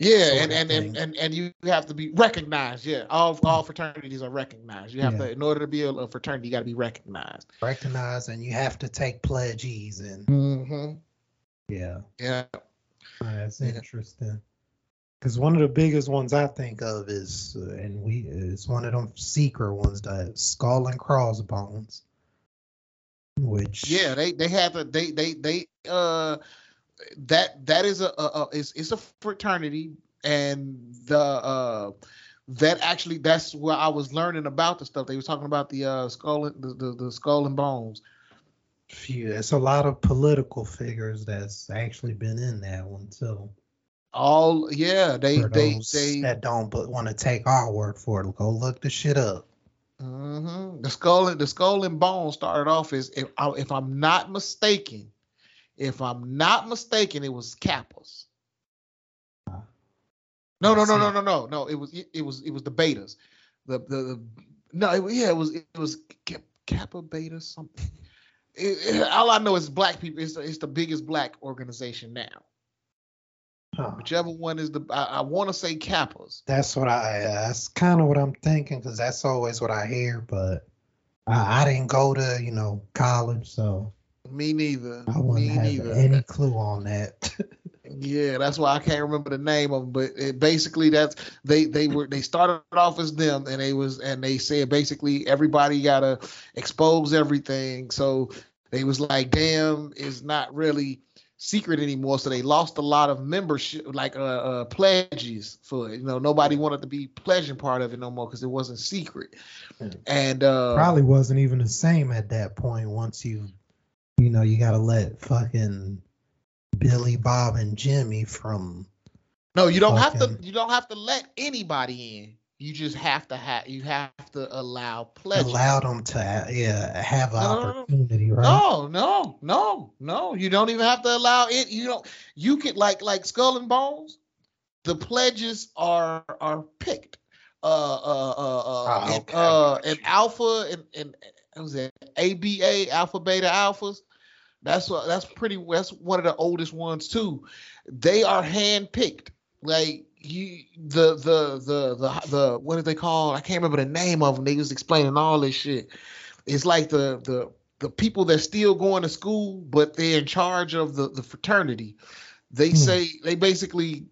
Yeah, and and, and and and you have to be recognized. Yeah, all all fraternities are recognized. You have yeah. to, in order to be a, a fraternity, you got to be recognized. Recognized, and you have to take pledges and. Mm-hmm. Yeah. Yeah. That's yeah. interesting. Because one of the biggest ones I think of is, uh, and we, it's one of them secret ones, that skull and crossbones which yeah, they they have a they they they uh that that is a, a, a is it's a fraternity and the uh that actually that's where I was learning about the stuff. They was talking about the uh skull and the, the, the skull and bones. Yeah, it's a lot of political figures that's actually been in that one too. All yeah, they they they that don't but want to take our word for it. Go look the shit up. Mm-hmm. The skull and the skull and bone started off as if, I, if I'm not mistaken, if I'm not mistaken, it was Kappas. No, no, no, no, no, no, no. It was it, it was it was the betas. The the, the no, it, yeah, it was it was Kappa Beta something. It, all I know is black people. It's it's the biggest black organization now. Huh. Whichever one is the I, I want to say Kappas. That's what I. That's kind of what I'm thinking because that's always what I hear. But I, I didn't go to you know college, so Me neither. I Me wouldn't have neither. any clue on that. Yeah, that's why I can't remember the name of them. But it, basically, that's they they were they started off as them, and they was and they said basically everybody gotta expose everything. So they was like, damn, it's not really secret anymore. So they lost a lot of membership, like uh, uh pledges for it. You know, nobody wanted to be pledging part of it no more because it wasn't secret. And uh Probably wasn't even the same at that point. Once you, you know, you gotta let fucking Billy, Bob, and Jimmy from No, you don't have to. You don't have to let anybody in. You just have to have. You have to allow pledges. allow them to yeah have an No, opportunity, right? No, no, no, no. You don't even have to allow it. You don't. You could like like Skull and Bones. The pledges are are picked. Uh, uh, uh, uh, Ah, and, uh, and alpha and and what was it ABA alpha beta alphas. That's what. That's pretty. That's one of the oldest ones too. They are hand picked. Like you, the the the the the what did they call? I can't remember the name of them. They was explaining all this shit. It's like the the the people that still going to school, but they're in charge of the the fraternity. They Hmm. say they basically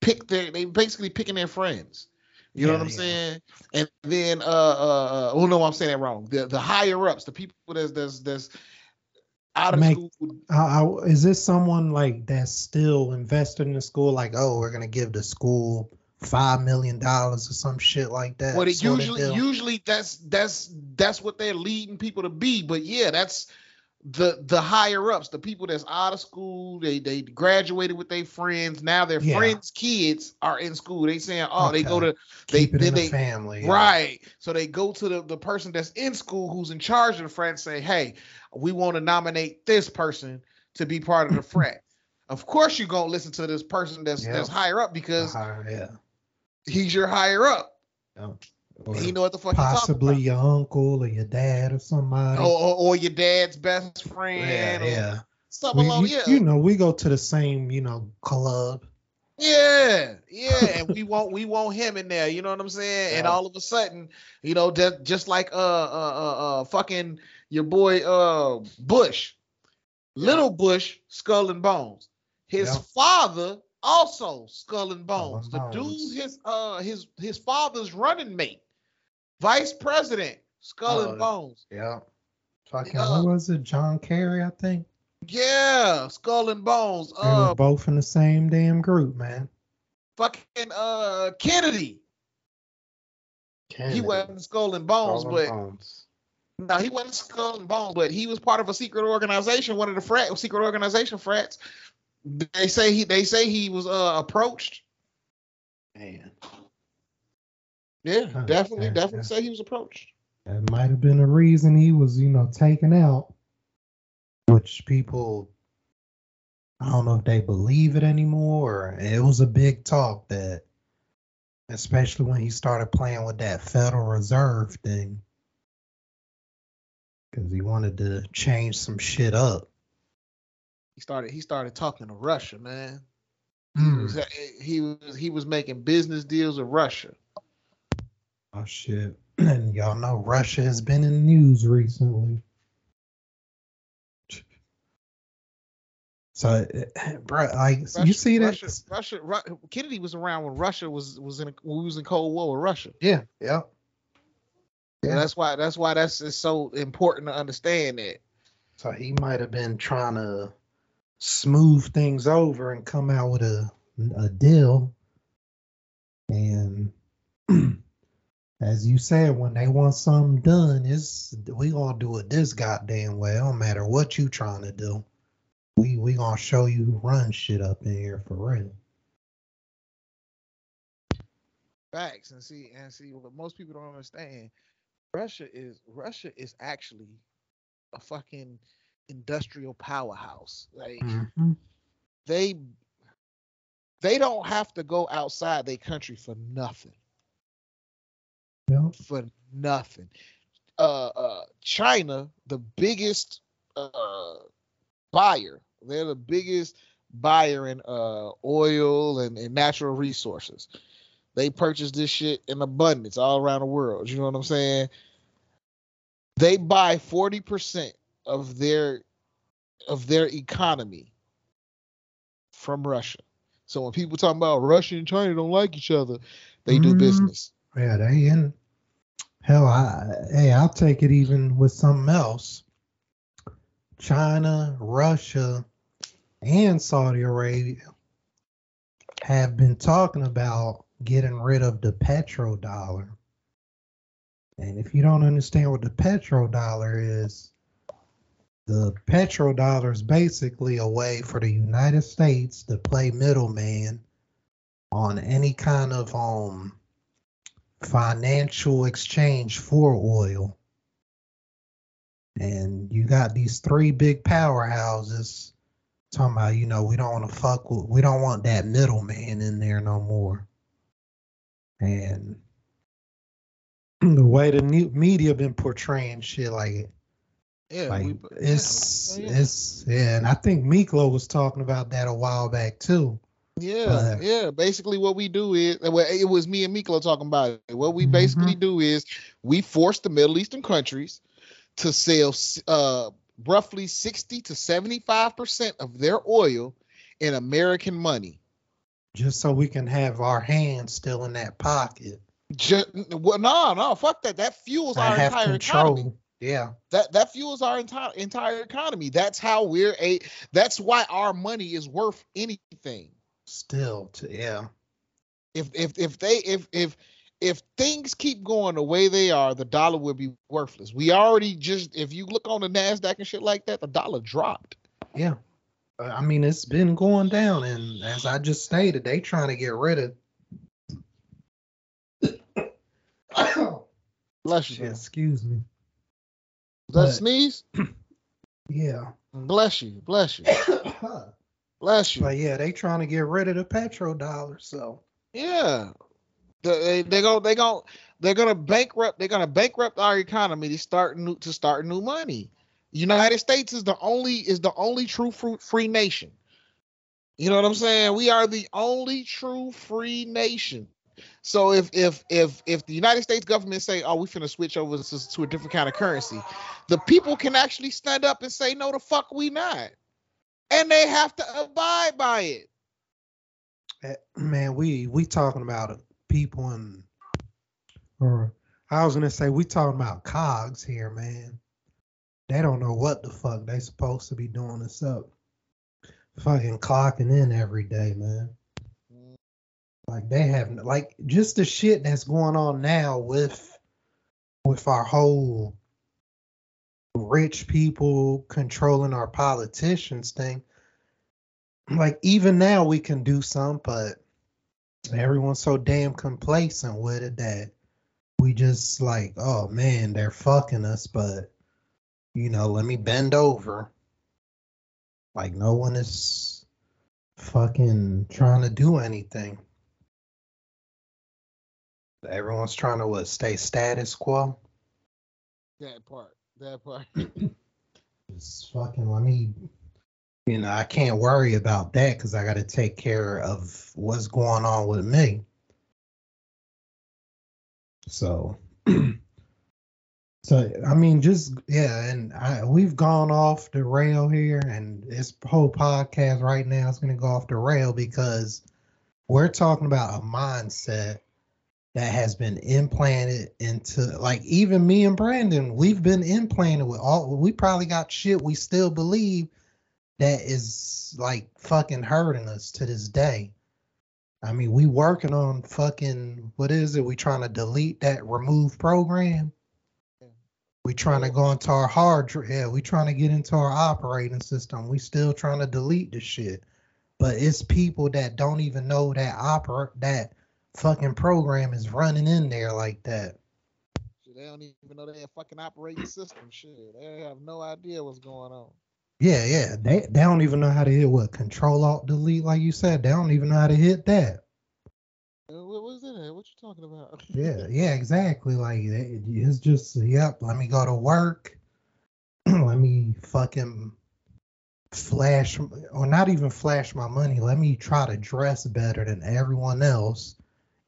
pick their they basically picking their friends. You know Yeah, what I'm yeah. saying? And then uh uh, uh oh no, I'm saying that wrong. The the higher ups, the people that's that's that's out of Make- school. I, is this someone like that's still invested in the school? Like, oh, we're gonna give the school five million dollars or some shit like that. But it usually usually that's that's that's what they're leading people to be. But yeah, that's the the higher ups, the people that's out of school, they they graduated with their friends. Now their Yeah. friends' kids are in school. They saying, oh, they go to they keep in the they family. yeah. Right. So they go to the, the person that's in school who's in charge of the frat and say, hey, we want to nominate this person to be part of the frat. Of course you're gonna listen to this person that's Yeah. that's higher up because Uh, yeah. he's your higher up. Or He know what the fuck he's possibly your uncle or your dad or somebody. Or, or, or your dad's best friend. yeah, yeah. Something We- along, you, yeah. you know, we go to the same, you know, club. Yeah, yeah, and we want we want him in there. You know what I'm saying? And all of a sudden, you know, just just like uh uh uh, uh fucking your boy uh Bush, little Bush, Skull and Bones. His Yeah. father also Skull and Skull Bones. and the Bones. dude, his uh his his father's running mate, vice president, Skull and Oh, Bones. Yeah. Fucking, Yeah. what was it? John Kerry, I think. Yeah, Skull and Bones. They were Uh, both in the same damn group, man. fucking uh Kennedy. He Kennedy. wasn't Skull and Bones, Skull and but Bones. No, he wasn't Skull and Bones, but he was part of a secret organization, one of the frat secret organization frats. They say he they say he was uh approached. Man. Yeah, Huh, definitely, yeah, definitely say he was approached. That might have been a reason he was, you know, taken out. Which people, I don't know if they believe it anymore. It was a big talk that, especially when he started playing with that Federal Reserve thing, because he wanted to change some shit up. He started he started talking to Russia, man. He Hmm. was he was he was making business deals with Russia. Oh shit! And y'all know Russia has been in the news recently. So, bro, like Russia, you see that? Russia, Russia, Ru- Kennedy was around when Russia was was in a, when we was in Cold War with Russia. Yeah, yeah. Yeah. Yeah. that's why that's why that's it's so important to understand that. So he might have been trying to smooth things over and come out with a a deal. And as you said, when they want something done, it's we gonna do it this goddamn way. It don't matter what you trying to do. We we gonna show you who runs shit up in here for real. Facts and see and see what most people don't understand. Russia is Russia is actually a fucking industrial powerhouse. Like Mhm. they they don't have to go outside their country for nothing. Yep. For nothing. Uh uh China, the biggest uh buyer, they're the biggest buyer in uh, oil and, and natural resources. They purchase this shit in abundance all around the world. You know what I'm saying? They buy 40% of their of their economy from Russia. So when people talk about Russia and China don't like each other, they mm-hmm. do business. Yeah, they in hell. I, hey, I'll take it even with something else. China, Russia, and Saudi Arabia have been talking about getting rid of the petrodollar. And if you don't understand what the petrodollar is, the petrodollar is basically a way for the United States to play middleman on any kind of um financial exchange for oil. And you got these three big powerhouses talking about, you know, we don't want to fuck with, we don't want that middleman in there no more. And the way the new media been portraying shit like it. yeah, like we, it's yeah, it's yeah, and I think Miklo was talking about that a while back too. Yeah, yeah. Basically, what we do is well, it was me and Miklo talking about it. What we mm-hmm. basically do is we force the Middle Eastern countries to sell uh, roughly sixty to seventy-five percent of their oil in American money, just so we can have our hands still in that pocket. Just, well, no, no, fuck that. That fuels I our entire control. economy. Yeah. That that fuels our entire entire economy. That's how we're a that's why our money is worth anything. Still to yeah. If if if they if if if things keep going the way they are, the dollar will be worthless. We already just if you look on the Nasdaq and shit like that, the dollar dropped. Yeah. Uh, I mean, it's been going down, and as I just stated, they trying to get rid of. Bless you. Excuse me. That sneeze? Yeah. Bless you. Bless you. bless you. But yeah, they trying to get rid of the petrodollar. So yeah, they they go they go they're gonna bankrupt they're gonna bankrupt our economy to start new to start new money. United States is the only is the only true free nation. You know what I'm saying? We are the only true free nation. So if if if if the United States government say, "Oh, we finna switch over to, to a different kind of currency," the people can actually stand up and say, "No, the fuck we not," and they have to abide by it. Eh, man, we we talking about people and or I was gonna say we talking about cogs here, man. They don't know what the fuck they supposed to be doing this up. Fucking clocking in every day, man. Like they have like just the shit that's going on now with with our whole rich people controlling our politicians thing. Like even now we can do some, but everyone's so damn complacent with it that we just like, oh man, they're fucking us, but you know, let me bend over. Like no one is fucking trying to do anything. Everyone's trying to what stay status quo. That part. That part. Just fucking let me. You know, I can't worry about that because I got to take care of what's going on with me. So, so I mean, just yeah, and I, we've gone off the rail here, and this whole podcast right now is going to go off the rail because we're talking about a mindset that has been implanted into like even me and Brandon, we've been implanted with all we probably got shit we still believe that is like fucking hurting us to this day. I mean, we working on fucking what is it? We trying to delete that remove program. We trying to go into our hard. Yeah, we trying to get into our operating system. We still trying to delete the shit. But it's people that don't even know that operate that fucking program is running in there like that. they don't even know they have fucking operating system. Shit, they have no idea what's going on. Yeah, yeah. They they don't even know how to hit what control alt delete, like you said. They don't even know how to hit that. Uh, what was it? What you talking about? yeah, yeah, exactly. Like it's just yep. Let me go to work. let me fucking flash or not even flash my money. Let me try to dress better than everyone else,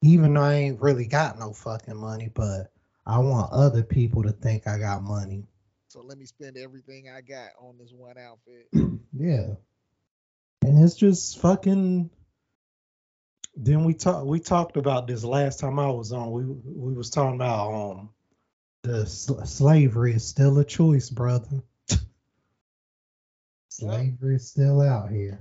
even though I ain't really got no fucking money, but I want other people to think I got money. So let me spend everything I got on this one outfit. yeah. And it's just fucking then we talked we talked about this last time I was on. We we was talking about um the sl- slavery is still a choice, brother. slavery is still out here.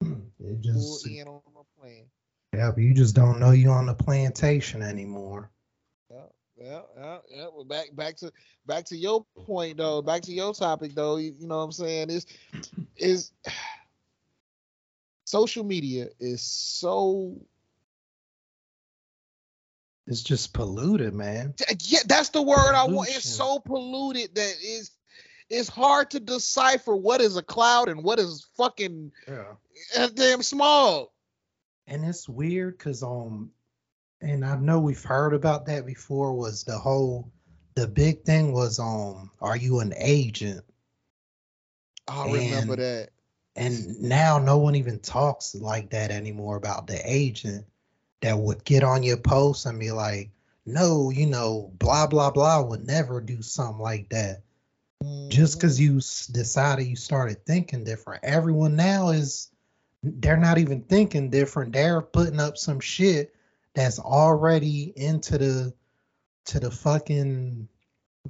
It just Full in on the plan. Yeah, but you just don't know you on the plantation anymore. Yeah, yeah, yeah, yeah. Well, back back to back to your point though. Back to your topic though. You, you know what I'm saying? Is is social media is so It's just polluted, man. yeah. That's the word I want. It's so polluted that is it's hard to decipher what is a cloud and what is fucking Yeah. uh, damn smog. And it's weird because um and I know we've heard about that before was the whole the big thing was um are you an agent? I remember that. And now no one even talks like that anymore about the agent that would get on your post and be like, no, you know, blah blah blah would never do something like that. Just Mhm. because you s- decided you started thinking different. Everyone now is they're not even thinking different. They're putting up some shit that's already into the to the fucking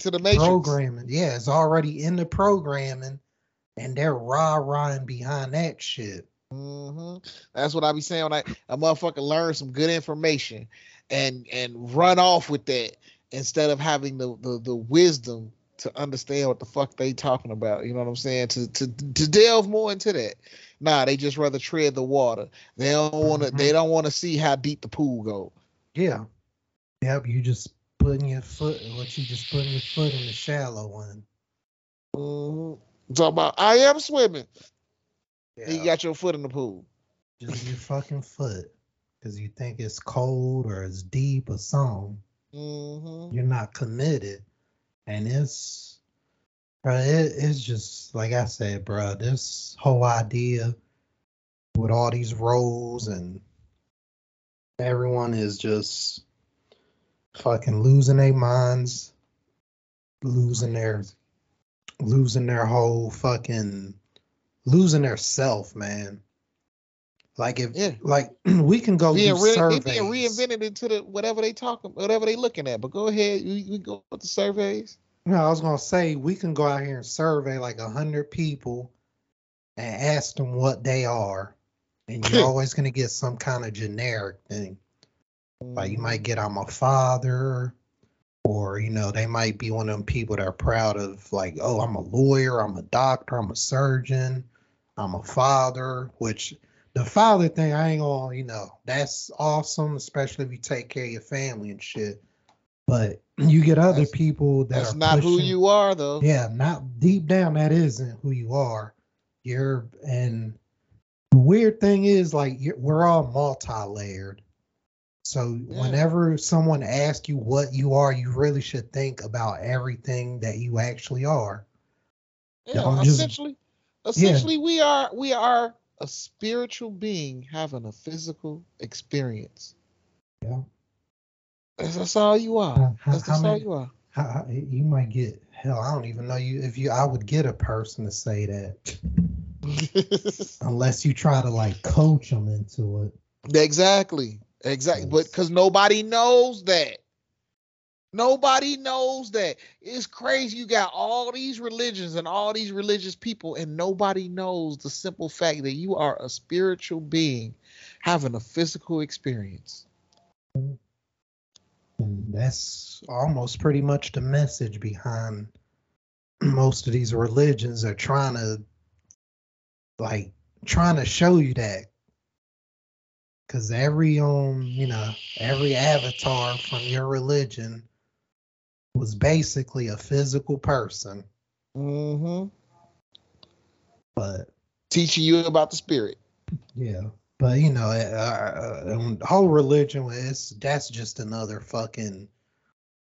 to the matrix. programming. Yeah, it's already in the programming, and they're rah rahing behind that shit. hmm That's what I be saying when I a motherfucker learn some good information and and run off with that instead of having the the, the wisdom to understand what the fuck they talking about. You know what I'm saying? To to to delve more into that. Nah, they just rather tread the water. They don't want to. Mhm. They don't want to see how deep the pool go. Yeah. Yep, you just putting your foot what you just putting your foot in the shallow one. Mm-hmm. Talk about I am swimming. Yeah. You got your foot in the pool. just your fucking foot. Cause you think it's cold or it's deep or something. Mm-hmm. you're not committed and it's bro, it, it's just like i said bro this whole idea with all these roles and everyone is just fucking losing their minds losing their losing their whole fucking losing their self man like if Yeah. like we can go being do re- they surveys being reinvented into the whatever they talking, whatever they looking at. But go ahead, you, you go with the surveys. No, I was gonna say we can go out here and survey like a hundred people and ask them what they are, and you're always gonna get some kind of generic thing. Like you might mm. get I'm a father, or you know they might be one of them people that are proud of like, oh, I'm a lawyer, I'm a doctor, I'm a surgeon, I'm a father. Which the father thing, I ain't gonna, you know, that's awesome, especially if you take care of your family and shit. But you get other That's- people that That's are not who you are, though. yeah, not deep down, that isn't who you are. You're, and the weird thing is, like, you're, we're all multi-layered. So Yeah. whenever someone asks you what you are, you really should think about everything that you actually are. Yeah, just- essentially, essentially, we are we are a spiritual being having a physical experience. Yeah. That's, that's all you are. How- how- That's, how all many- you are. How, you might get hell. I don't even know you if you. I would get a person to say that unless you try to like coach them into it. exactly, exactly. But because nobody knows that. Nobody knows that. It's crazy. You got all these religions and all these religious people, and nobody knows the simple fact that you are a spiritual being having a physical experience. Mm-hmm. And that's almost pretty much the message behind most of these religions are trying to like trying to show you that because every um you know every avatar from your religion was basically a physical person Mm-hmm. but Teaching you about the spirit. yeah but you know uh, whole religion is that's just another fucking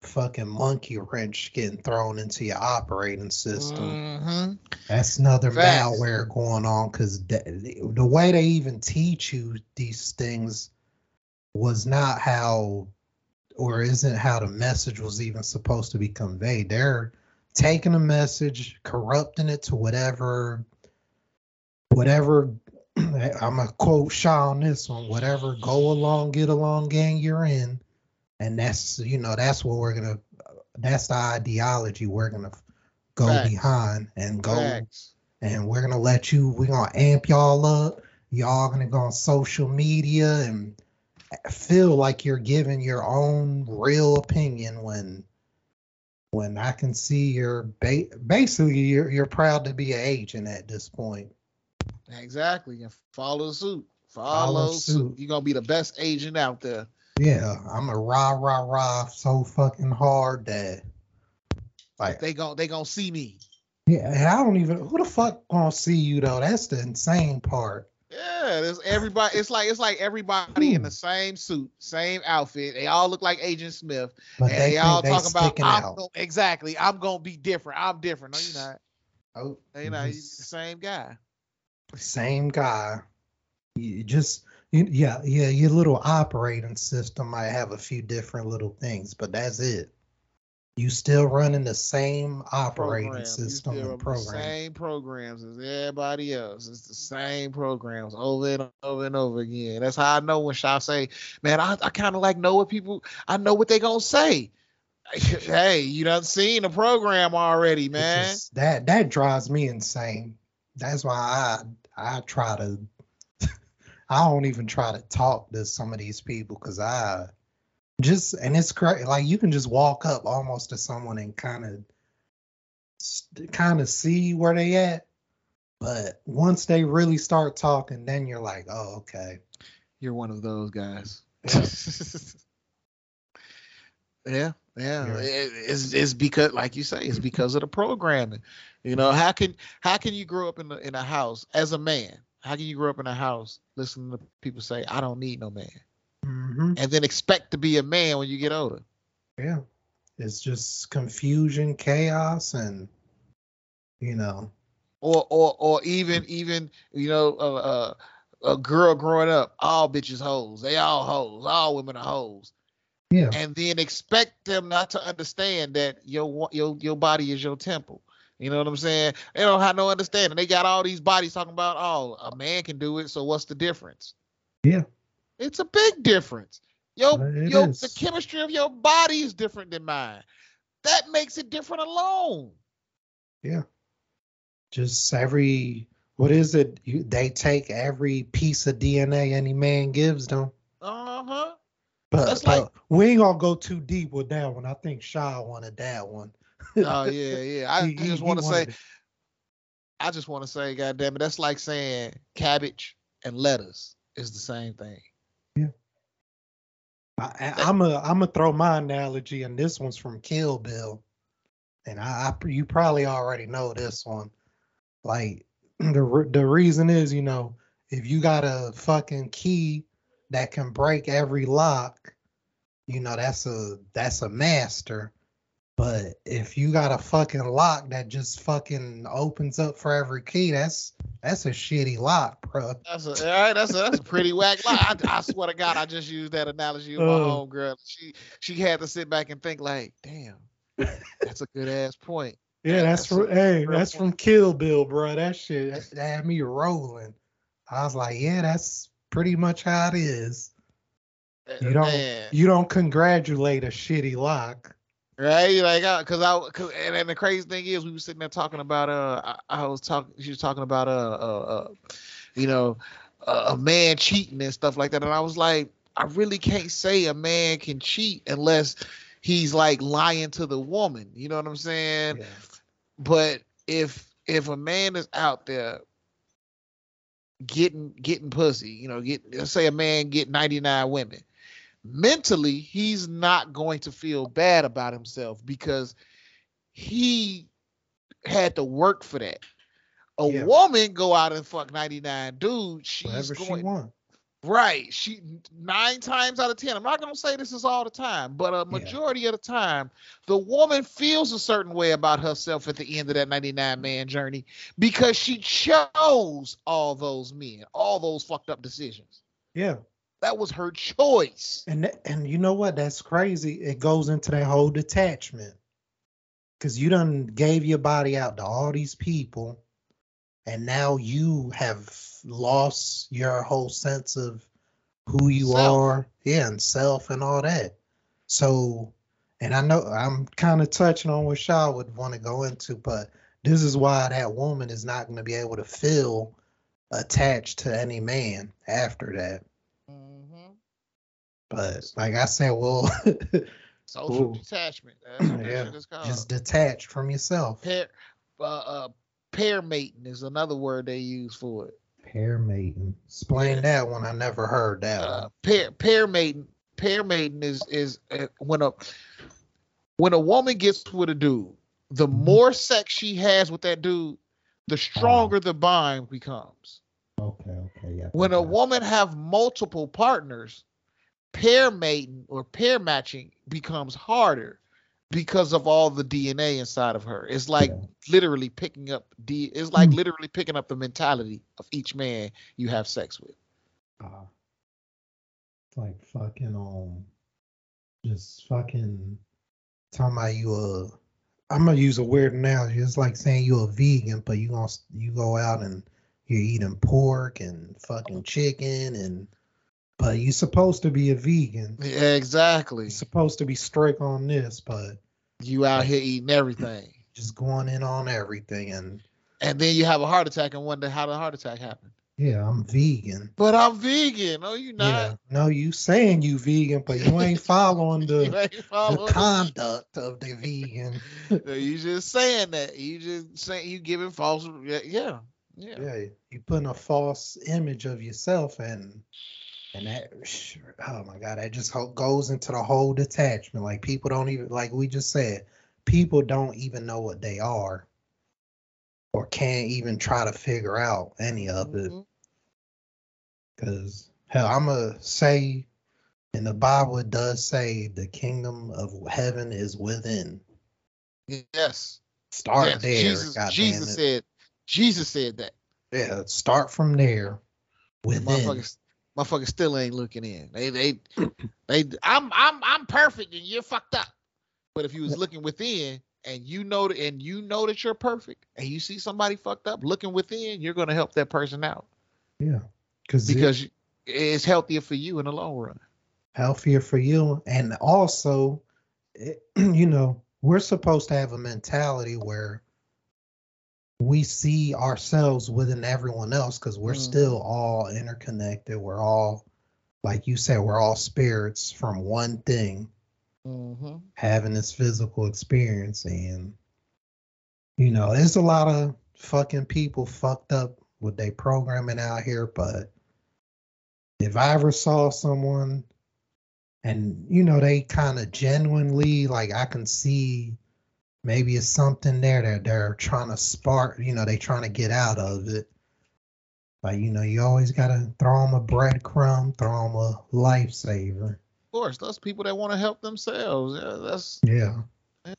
fucking monkey wrench getting thrown into your operating system. Mhm. That's another Facts. malware going on because the, the way they even teach you these things was not how, or isn't how the message was even supposed to be conveyed. They're taking a message, corrupting it to whatever, whatever. I'm gonna quote Shaw on this one. Whatever go along, get along gang you're in, and that's you know that's what we're gonna. That's the ideology we're gonna go Facts. behind and go Facts. and we're gonna let you we're gonna amp y'all up y'all gonna go on social media and feel like you're giving your own real opinion when when i can see you're ba- basically you're, you're proud to be an agent at this point Exactly. And follow suit. Follow, Follow suit. suit. You're gonna be the best agent out there. yeah i'm a rah rah rah so fucking hard that like They gon' they gonna see me. yeah and i don't even who the fuck gonna see you though that's the insane part Yeah, there's everybody. It's like it's like everybody in Hmm. the same suit, same outfit. They all look like Agent Smith, but and they, they, all talk about I'm out gon- exactly. I'm gonna be different. I'm different. No, you're not. oh, You know, you're the same guy. Same guy. You just you, yeah yeah your little operating system might have a few different little things, but that's it. You still running the same operating Program. System and program. Same programs as everybody else. It's the same programs over and over and over again. That's how I know when Shaw say, "Man, I, I kind of like know what people. I know what they gonna say." hey, you done seen the program already, man. just- that that drives me insane. That's why I I try to I don't even try to talk to some of these people because I just and it's great. Like you can just walk up almost to someone and kind of kind of see where they at. But once they really start talking, then you're like, oh, okay. You're one of those guys. Yeah. yeah, yeah. Yeah. It- it's it's because, like you say, it's because of the programming. You know, how can how can you grow up in a, in a house as a man? How can you grow up in a house listening to people say, "I don't need no man," hmm and then expect to be a man when you get older? Yeah. It's just confusion, chaos, and you know, Or or or even even you know uh, uh, a girl growing up, all bitches hoes. They all hoes. All women are hoes. Yeah, and then expect them not to understand that your your your body is your temple. You know what I'm saying? They don't have no understanding. They got all these bodies talking about, oh, a man can do it, so what's the difference? Yeah. It's a big difference. Yo, yo the chemistry of your body is different than mine. That makes it different alone. Yeah. Just every what is it? You, they take every piece of DNA any man gives them. Uh-huh. But, That's but like- we ain't gonna go too deep with that one. I think Shaw wanted that one. Oh yeah, yeah. I, He- I just want to say, it. I just want to say, God damn it, that's like saying cabbage and lettuce is the same thing. Yeah. I, I'm a I'm gonna throw my analogy, and this one's from Kill Bill, and I, I you probably already know this one. Like the the reason is, you know, if you got a fucking key that can break every lock, you know that's a that's a master. But if you got a fucking lock that just fucking opens up for every key, that's that's a shitty lock, bro. That's a all right. That's a that's a pretty whack lock. I, I swear to God, I just used that analogy with my uh. home girl. She she had to sit back and think like, damn, that's a good ass point. Yeah, that's That's from a hey, real that's from Kill Bill, bro. That shit that, that had me rolling. I was like, yeah, that's pretty much how it is. You don't Man, you don't congratulate a shitty lock. right? Like, uh, cause I, cause, and, and the crazy thing is, we were sitting there talking about, uh, I, I was talking, she was talking about, uh, uh, uh you know, uh, a man cheating and stuff like that, and I was like, I really can't say a man can cheat unless he's like lying to the woman. You know what I'm saying? Yeah. But if if a man is out there getting getting pussy, you know, get let's say a man get 99 women, mentally he's not going to feel bad about himself because he had to work for that. A Yeah. woman go out and fuck 99 dudes, she's Whatever she going want. Right. She nine times out of ten. I'm not gonna say this is all the time, but a majority yeah. of the time, the woman feels a certain way about herself at the end of that 99 man journey because she chose all those men, all those fucked up decisions. Yeah. That was her choice. And and you know what? That's crazy. It goes into that whole detachment. Cause you done gave your body out to all these people, and now you have lost your whole sense of who you self. are, yeah, and self and all that. So, and I know I'm kind of touching on what Shaw would want to go into, but this is why that woman is not going to be able to feel attached to any man after that. Mm-hmm. But like I said, well, social detachment. yeah, just detached from yourself. Pair, uh, uh, pair mating is another word they use for it. Pair mating. Explain that one. I never heard that. Uh, pair pair mating. Pair mating is is uh, when a when a woman gets with a dude, the mm-hmm. more sex she has with that dude, the stronger the bond becomes. Okay, okay, yeah. When a woman have multiple partners, pair mating or pair matching becomes harder because of all the DNA inside of her. It's like yeah. literally picking up D. It's like mm. literally picking up the mentality of each man you have sex with. Uh, like fucking um, just fucking talking about you a. I'm gonna use a weird analogy. It's like saying you're a vegan, but you gonna you go out and you're eating pork and fucking chicken and but you're supposed to be a vegan. Yeah, exactly. You're supposed to be strict on this, but you out here eating everything. Just going in on everything and and then you have a heart attack and wonder how the heart attack happened. Yeah, I'm vegan. But I'm vegan. No, you not. Yeah. No, you saying you vegan, but you ain't following the, ain't following the conduct of the vegan. you just saying that. You just saying you giving false. Yeah, yeah. Yeah, you putting a false image of yourself and and that oh my god that just goes into the whole detachment. Like people don't even like we just said people don't even know what they are or can't even try to figure out any of it. Because mm-hmm. hell i'm gonna say and the bible it does say the kingdom of heaven is within. Yes. Start yes. there jesus, jesus said jesus said that. Yeah start from there within motherfuckers still ain't looking in. They they they I'm I'm I'm perfect and you're fucked up. But if you was looking within and you know that and you know that you're perfect and you see somebody fucked up looking within, you're gonna help that person out. Yeah. Cause because it, it's healthier for you in the long run. Healthier for you. And also, it, you know, we're supposed to have a mentality where we see ourselves within everyone else because we're mm. still all interconnected. We're all, like you said, we're all spirits from one thing, mm-hmm. having this physical experience. And, you know, there's a lot of fucking people fucked up with their programming out here. But if I ever saw someone and, you know, they kind of genuinely, like, I can see maybe it's something there that they're trying to spark, you know, they trying to get out of it. But you know, you always gotta throw them a breadcrumb, throw them a lifesaver. Of course, those people that want to help themselves. Yeah, that's yeah,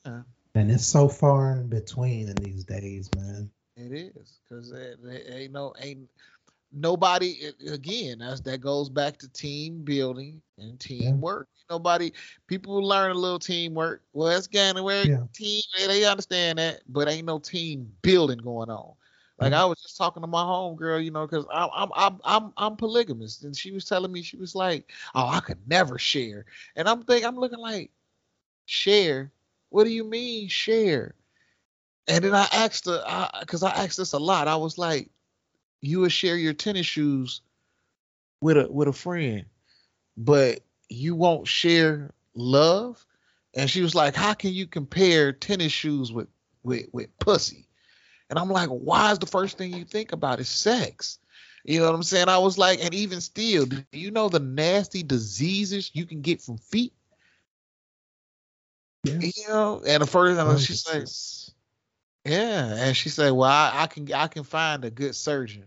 yeah. And it's so far in between in these days, man. It is because they ain't no ain't nobody again that's that goes back to team building and teamwork yeah. nobody people learn a little teamwork well it's kind of where yeah. team they understand that but ain't no team building going on like mm-hmm. I was just talking to my home girl, you know, because I'm I'm I'm I'm I'm polygamous, and she was telling me she was like, "Oh, I could never share," and I'm thinking I'm looking like, "Share? What do you mean share?" And then I asked her, because I, I asked this a lot. I was like, you would share your tennis shoes with a with a friend, but you won't share love. And she was like, How can you compare tennis shoes with with, with pussy? And I'm like, why is the first thing you think about is sex? You know what I'm saying? I was like, and even still, do you know the nasty diseases you can get from feet? Yeah. You know, and the first time she says, yeah, and she said, "Well, I, I, can I can find a good surgeon."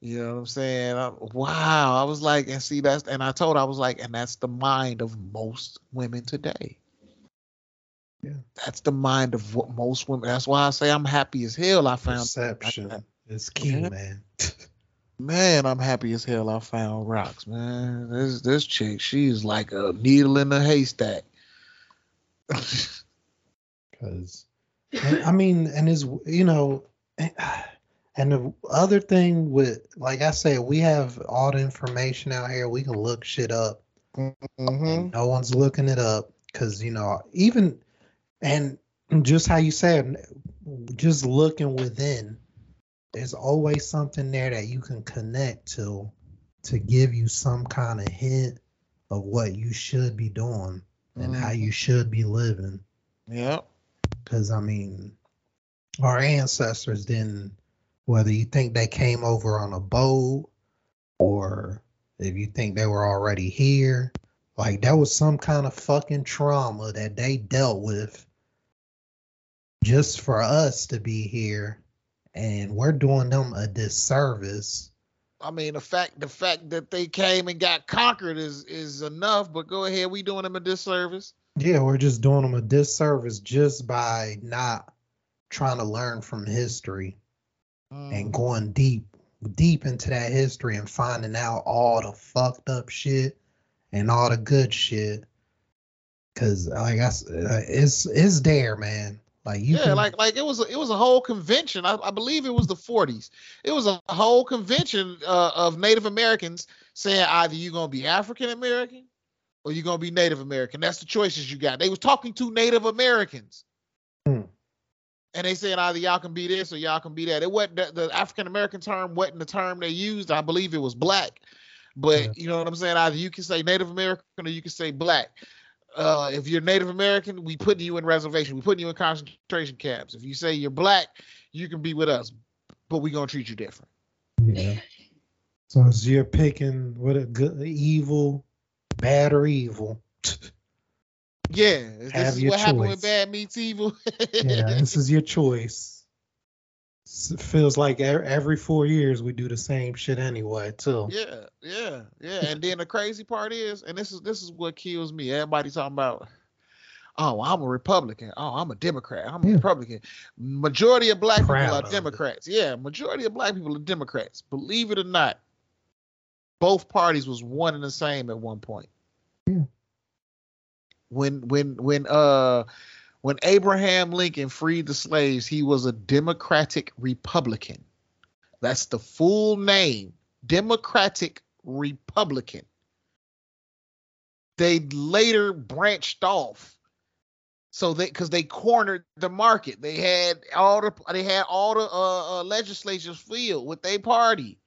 You know what I'm saying? I, wow. I was like, and see that's and I told I was like, and that's the mind of most women today. Yeah. That's the mind of what most women. That's why I say I'm happy as hell. I found Perception is key, Yeah. man. man, I'm happy as hell. I found rocks, man. This this chick, she's like a needle in a haystack. Because, I mean, and is you know, eh, and the other thing with, like I said, we have all the information out here. We can look shit up. mm-hmm. and no one's looking it up because you know even and just how you said just looking within there's always something there that you can connect to to give you some kind of hint of what you should be doing and how you should be living Yeah. because i mean our ancestors didn't whether you think they came over on a boat or if you think they were already here like that was some kind of fucking trauma that they dealt with just for us to be here and we're doing them a disservice I mean, the fact the fact that they came and got conquered is is enough. But go ahead, we doing them a disservice. yeah we're just doing them a disservice just by not trying to learn from history and going deep deep into that history and finding out all the fucked up shit and all the good shit because like I, it's it's there man like you yeah, can, like like it was a, it was a whole convention. I, I believe it was the 40s. It was a whole convention uh, of Native Americans saying either you're gonna be African American or you're gonna be Native American. That's the choices you got. They was talking to Native Americans. Hmm. And they said either y'all can be this or y'all can be that. It wasn't the, the African American term wasn't the term they used. I believe it was black. But Yeah. you know what I'm saying? Either you can say Native American or you can say black. Uh, if you're Native American, we putting you in reservation. We putting you in concentration camps. If you say you're black, you can be with us, but we gonna treat you different. yeah so you're picking what a good evil bad or evil Yeah, this Have is your what happened when choice. bad meets evil. yeah this is your choice It feels like every four years we do the same shit anyway too Yeah, yeah, yeah. And then the crazy part is, and this is this is what kills me. Everybody talking about, oh, I'm a Republican. Oh, I'm a Democrat. I'm a Yeah. Republican. Majority of black Proud people are it. Democrats. Yeah, majority of black people are Democrats. Believe it or not, both parties was one and the same at one point. Yeah. When when when uh when Abraham Lincoln freed the slaves, he was a Democratic Republican. That's the full name. Democratic Republican. They later branched off. So they because they cornered the market. They had all the they had all the uh, uh, legislatures filled with their party.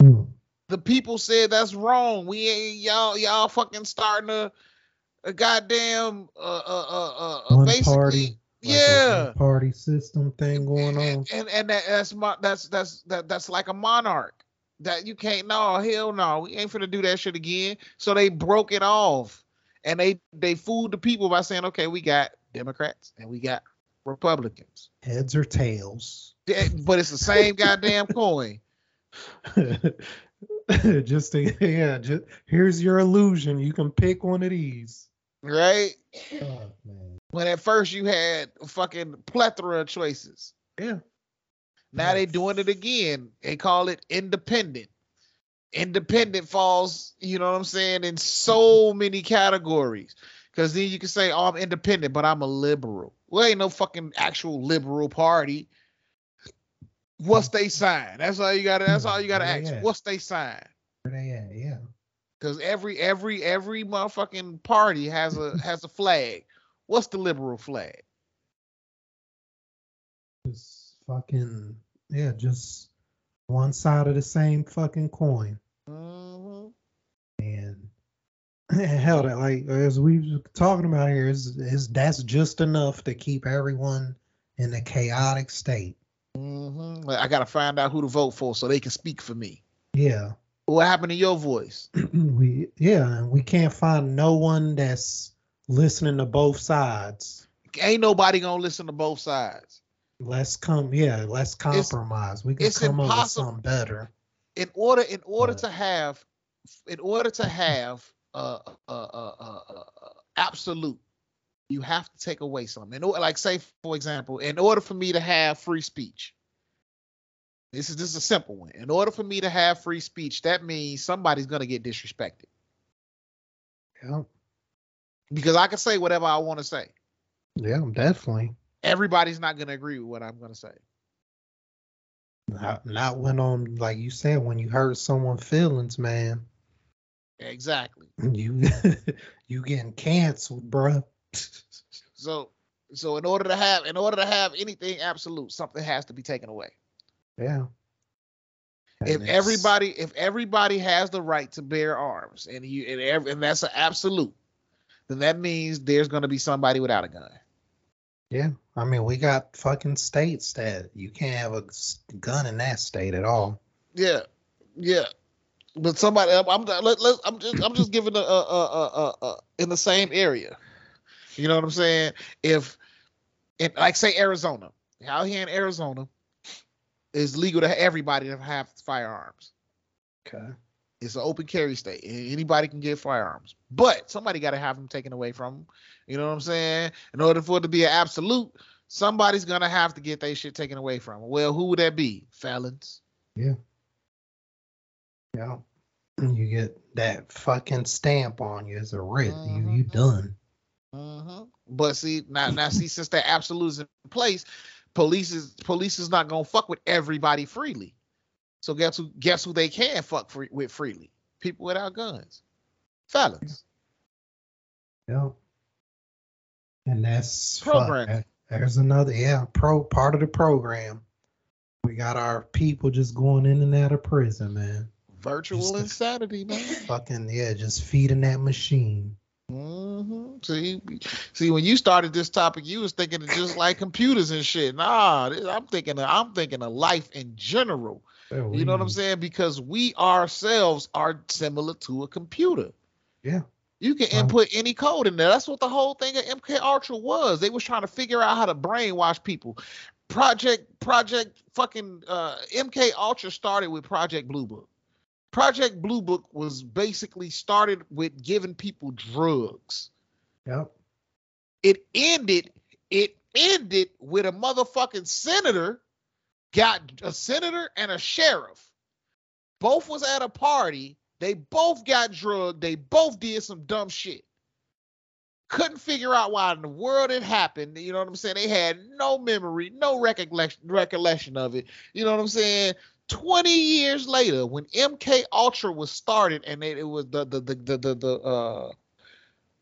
Hmm. The people said that's wrong. We ain't y'all y'all fucking starting a a goddamn uh uh uh, uh, basically party, Like yeah. party system thing going on. And and that, that's my that's that's that, that's like a monarch. That you can't no hell no we ain't finna do that shit again. So they broke it off. And they they fooled the people by saying okay we got democrats and we got republicans. Heads or tails. But it's the same goddamn coin. Just to, yeah just here's your illusion. You can pick one of these right oh, man. when at first you had a fucking plethora of choices yeah Now they Yeah. doing it again. They call it independent. Independent falls, you know what I'm saying, in so many categories. Because then you can say, oh, I'm independent, but I'm a liberal. Well, ain't no fucking actual liberal party. What's they sign? That's all you gotta that's all you gotta ask. What's they sign? where they at yeah Because every every every motherfucking party has a has a flag. What's the liberal flag? just fucking yeah just one side of the same fucking coin Mhm. and hell that like as we were talking about here is is that's just enough to keep everyone in a chaotic state Mhm. I gotta find out who to vote for so they can speak for me. yeah What happened to your voice? we yeah we can't find no one that's listening to both sides Ain't nobody gonna listen to both sides. let's come yeah let's compromise we can it's come up with impossible. something better in order in order Right. to have in order to have uh uh uh, uh, uh, uh absolute you have to take away something in order, like say for example in order for me to have free speech this is this is a simple one. In order for me to have free speech that means somebody's going to get disrespected. Yeah, because i can say whatever i want to say. Yeah, definitely. everybody's not going to agree with what i'm going to say. Not, not when on like you said when you hurt someone's feelings, man. exactly. You you getting canceled, bruh. so so in order to have in order to have anything absolute something has to be taken away Yeah. if And everybody if everybody has the right to bear arms and you and, ev- and that's an absolute then that means there's going to be somebody without a gun. Yeah, I mean, we got fucking states that you can't have a gun in that state at all. yeah. Yeah. But somebody i'm i'm, let, let, I'm just i'm just giving a, a, a, a, a, in the same area. You know what i'm saying? If in like say arizona. Out here in arizona it's legal to everybody to have firearms Okay. It's an open carry state. Anybody can get firearms, but somebody got to have them taken away from them. You know what I'm saying? In order for it to be an absolute, somebody's gonna have to get their shit taken away from 'em. Well, who would that be? Felons. Yeah. Yeah. You get that fucking stamp on you as a writ. You you Mhm. done. hmm But see now, now see since that absolute is in place, police is police is not gonna fuck with everybody freely. So guess who? Guess who they can fuck free, with freely? People without guns, felons. Yeah. And that's Program. that- There's another yeah pro part of the program. We got our people just going in and out of prison, man. Virtual Just insanity, man. Fucking yeah, just feeding that machine. Hmm See, see, when you started this topic, you was thinking of just like computers and shit. Nah, I'm thinking, of, I'm thinking of life in general. You know what I'm saying? Because we ourselves are similar to a computer. Yeah. You can Wow. input any code in there. That's what the whole thing of MK Ultra was. They was trying to figure out how to brainwash people. Project Project fucking uh, MK Ultra started with Project Blue Book. Project Blue Book was basically started with giving people drugs. Yep. It ended. It ended with a motherfucking senator got a senator and a sheriff. Both was at a party. They both got drugged. They both did some dumb shit. Couldn't figure out why in the world it happened. You know what I'm saying? They had no memory, no recollection, recollection of it. You know what I'm saying? 20 years later, when MK Ultra was started and it, it was the the the the the, the uh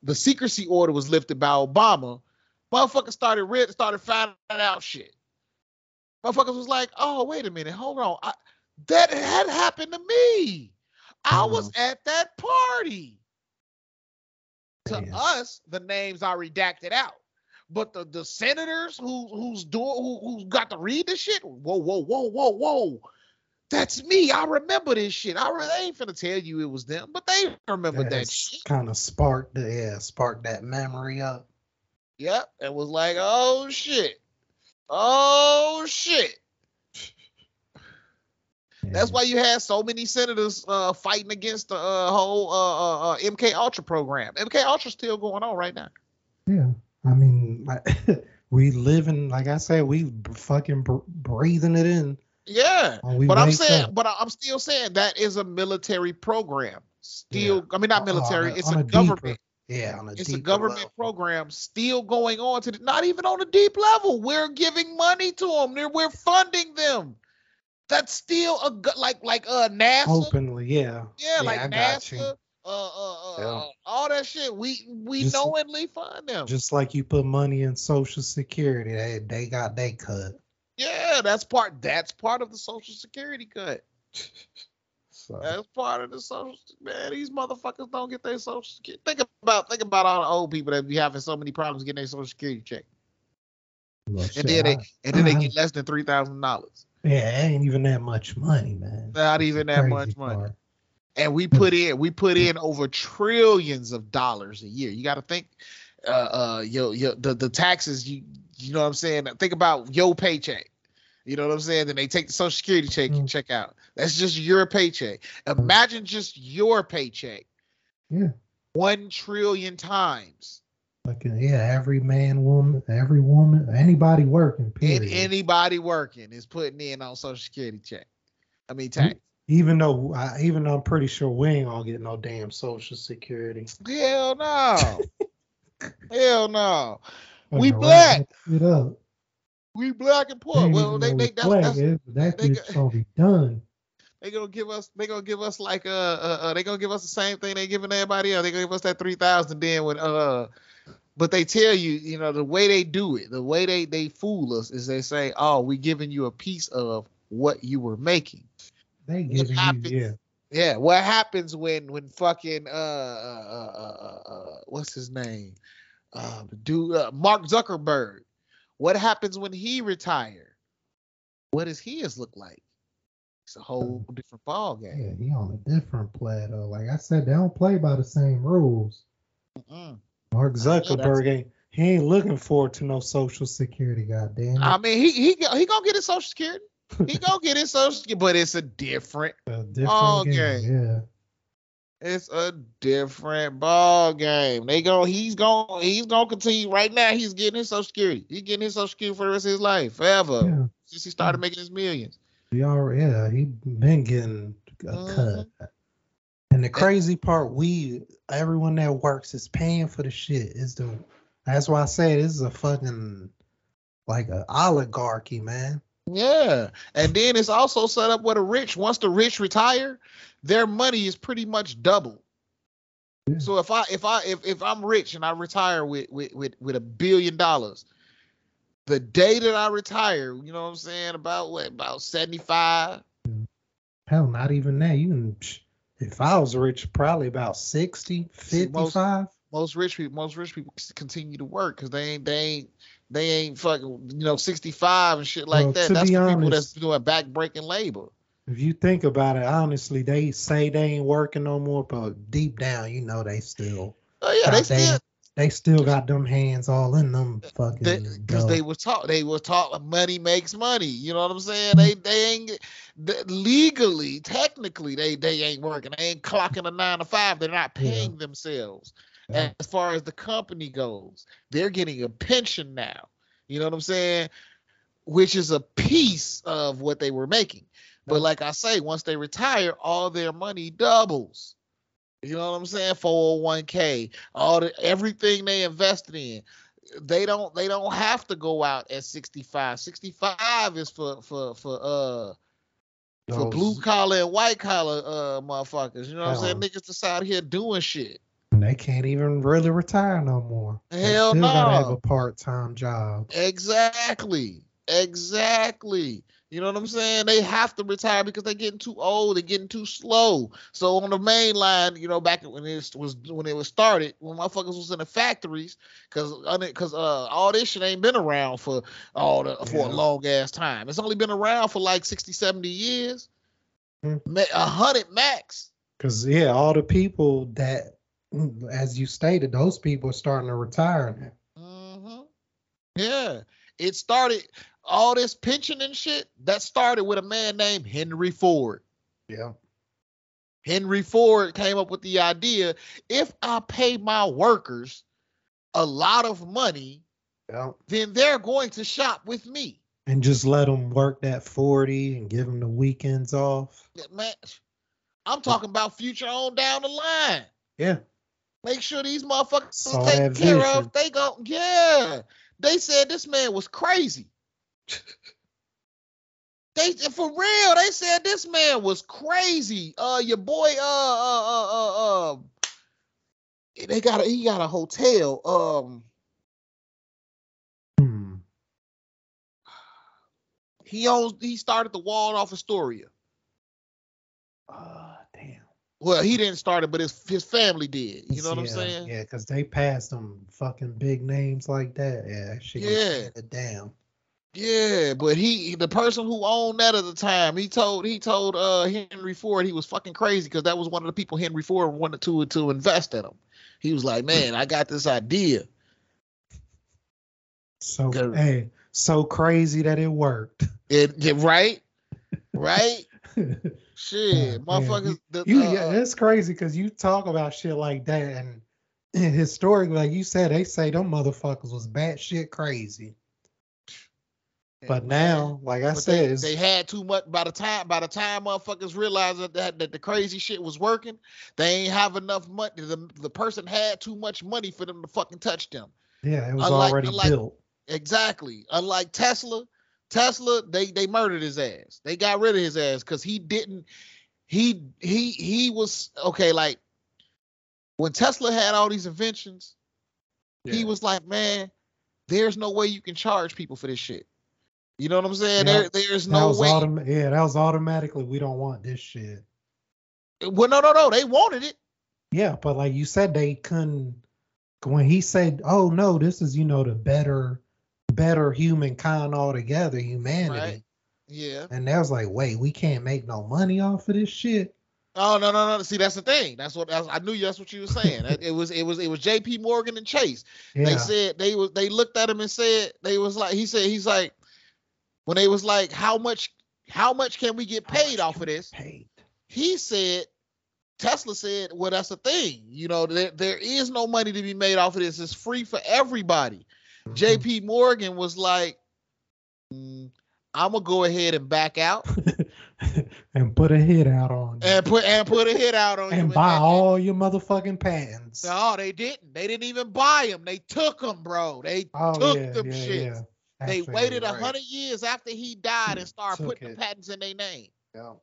the secrecy order was lifted by Obama, motherfuckers started read started finding out shit. Motherfuckers was like, oh, wait a minute, hold on. I, that had happened to me. I was at that party. To us, the names are redacted out. But the, the senators who who's doing who, who's got to read this shit, whoa, whoa, whoa, whoa, whoa. That's me. I remember this shit. I, re- they ain't finna tell you it was them, but they remember that shit. kind of sparked the yeah, sparked that memory up. Yep. And was like, oh shit. Oh shit. That's why you had so many senators uh, fighting against the uh, whole uh, uh, uh, MK Ultra program. MK Ultra's still going on right now. Yeah, I mean, we living like I said, we fucking br- breathing it in. Yeah, when but I'm saying, up. but I- I'm still saying that is a military program. Still, Yeah. I mean not On military. a- it's on a, a deeper government. yeah, on a It's a government level. program still going on to the, not even on a deep level. We're giving money to them. They're, we're funding them. That's still a go- like like uh NASA. openly. Yeah, Yeah, Yeah, like I got you. NASA, uh, uh, uh, Yeah. uh, all that shit. We we Just- knowingly fund them. just like you put money in Social Security, they they got they cut. Yeah, that's part. That's part of the Social Security cut. So That's part of the social. Man, these motherfuckers don't get their Social Security. Think about think about all the old people that be having so many problems getting their Social Security check, well, and then they I- and then they get less than three thousand dollars. yeah, it ain't even that much money, man. Not That's even that much money. and we put in we put in over trillions of dollars a year. You got to think, uh, uh, yo, yo, the the taxes. You you know what I'm saying? Think about your paycheck. You know what I'm saying? Then they take the social security check Mm. check out. That's just your paycheck. Imagine just your paycheck Yeah. one trillion times. Like uh, yeah, every man, woman, every woman, anybody working. And Period. anybody working is putting in on social security check. I mean tax. even though, I, even though I'm pretty sure we ain't gonna get no damn social security. Hell no. Hell no. We black. that up. We black and poor. ain't Well, they they we that's, black. that's, It- that they bitch got- gonna be done. they gonna give us they gonna give us like uh, uh, uh they gonna give us the same thing they giving everybody else. They gonna give us that three thousand then with uh but they tell you, you know, the way they do it, the way they they fool us is they say, "Oh, we giving you a piece of what you were making." They giving you yeah. Yeah, what happens when when fucking uh uh uh, uh, uh what's his name? Uh dude uh, Mark Zuckerberg. What happens when he retire? What does his look like? It's a whole different ball game. Yeah, he on a different plateau. Like I said, they don't play by the same rules. Mm-mm. Mark I know that's- Zuckerberg ain't he ain't looking forward to no social security, goddamn. I mean, he he he gonna get his social security. He gonna get his social security, but it's a different. A different ball game. game. Yeah. It's a different ball game. They go. He's going. He's gonna continue. Right now, he's getting his social security. He's getting his social security for the rest of his life, forever. Yeah. Since he started making his millions. He already, yeah, he been getting a Mhm. cut. And the crazy part, we everyone that works is paying for the shit. Is the that's why I say this is a fucking like a oligarchy, man. Yeah, and then it's also set up where the rich, once the rich retire, their money is pretty much double. Yeah. So if I if I if, if I'm rich and I retire with with with, with a billion dollars, the day that I retire, you know what I'm saying, about what about 75? Hell, not even that. You can, if I was rich, probably about 60, See, most- 55. Most rich people most rich people continue to work because they ain't they ain't they ain't fucking you know 65 and shit like Well, that. That's be for people that's doing back breaking labor. If you think about it, honestly, they say they ain't working no more, but deep down, you know they still Oh yeah, they still they still got them hands all in them fucking because they dough. were taught they were taught money makes money. You know what I'm saying? Mm. They they ain't legally, technically, they they ain't working. They ain't clocking a nine to five. They're not Yeah. paying themselves. As far as the company goes, they're getting a pension now. You know what I'm saying? Which is a piece of what they were making. But like I say, once they retire, all their money doubles. You know what I'm saying? 401k, all the everything they invested in. They don't they don't have to go out at 65. 65 is for for for uh for blue collar and white collar uh motherfuckers. You know what I'm saying? Niggas just out here doing shit. And they can't even really retire no more. Hell They still gotta have a part time job. Exactly. Exactly. You know what I'm saying? They have to retire because they're getting too old. They're getting too slow. So on the main line, you know, back when it was when it was started, when motherfuckers was in the factories, because because uh all this shit ain't been around for all the for a long ass time. It's only been around for like 60, 70 years. Ma- A hundred max. Cause yeah, all the people that, as you stated, those people are starting to retire now. hmm Yeah. It started all this pension and shit. That started with a man named Henry Ford. Yeah. Henry Ford came up with the idea if I pay my workers a lot of money, Yeah. then they're going to shop with me. And just let them work that forty and give them the weekends off. Man, I'm talking about future on down the line. Yeah. Make sure these motherfuckers Saw taken care vision. of. They go, yeah. They said this man was crazy. They for real. They said this man was crazy. Uh, your boy. Uh, uh, uh, uh, uh they got a, he got a hotel. Um, Hmm. he owns. He started the Waldorf Astoria. Damn. Well, he didn't start it, but his his family did. You know what I'm saying? Yeah, because they passed them fucking big names like that. Yeah, shit Yeah. yeah. it. Yeah, but he the person who owned that at the time, he told he told uh Henry Ford he was fucking crazy because that was one of the people Henry Ford wanted to to invest in him. He was like, Man, I got this idea. So hey, so crazy that it worked. It, it right, right. Shit, man. motherfuckers. The, You, uh, yeah, it's crazy because you talk about shit like that, and, and historically, like you said, they say them motherfuckers was batshit crazy. But now, like I said, they, they had too much by the time by the time motherfuckers realized that, that, that the crazy shit was working, they ain't have enough money. The, the person had too much money for them to fucking touch them. yeah, it was unlike- already unlike- built. Exactly. Unlike Tesla, Tesla they they murdered his ass. They got rid of his ass because he didn't. He he he was okay. Like when Tesla had all these inventions, he was like, man, there's no way you can charge people for this shit. You know what I'm saying? Yeah. There there's no way. autom- yeah, that was automatically. We don't want this shit. Well, no, no, no. They wanted it. Yeah, but like you said, they couldn't. When he said, "Oh no, this is you know the better, better humankind altogether, humanity," Right. Yeah. and that was like, "Wait, we can't make no money off of this shit." Oh no, no, no. See, that's the thing. That's what that's, I knew. That's what you were saying. It- it was it was it was J.P. Morgan and Chase. Yeah, They said they was they looked at him and said they was like he said he's like when they was like how much how much can we get paid off of this? Paid. He said Tesla said, well that's the thing. You know there there is no money to be made off of this. It's free for everybody. J.P. Morgan was like, "Mm, I'm gonna go ahead and back out and put a hit out on you. and put and put a hit out on you and buy and- all your motherfucking patents. No, they didn't. They didn't even buy them. They took them, bro. They oh took yeah, them yeah, shits. yeah. They waited a you're right. hundred years after he died and started Took putting it. the patents in their name. Yeah.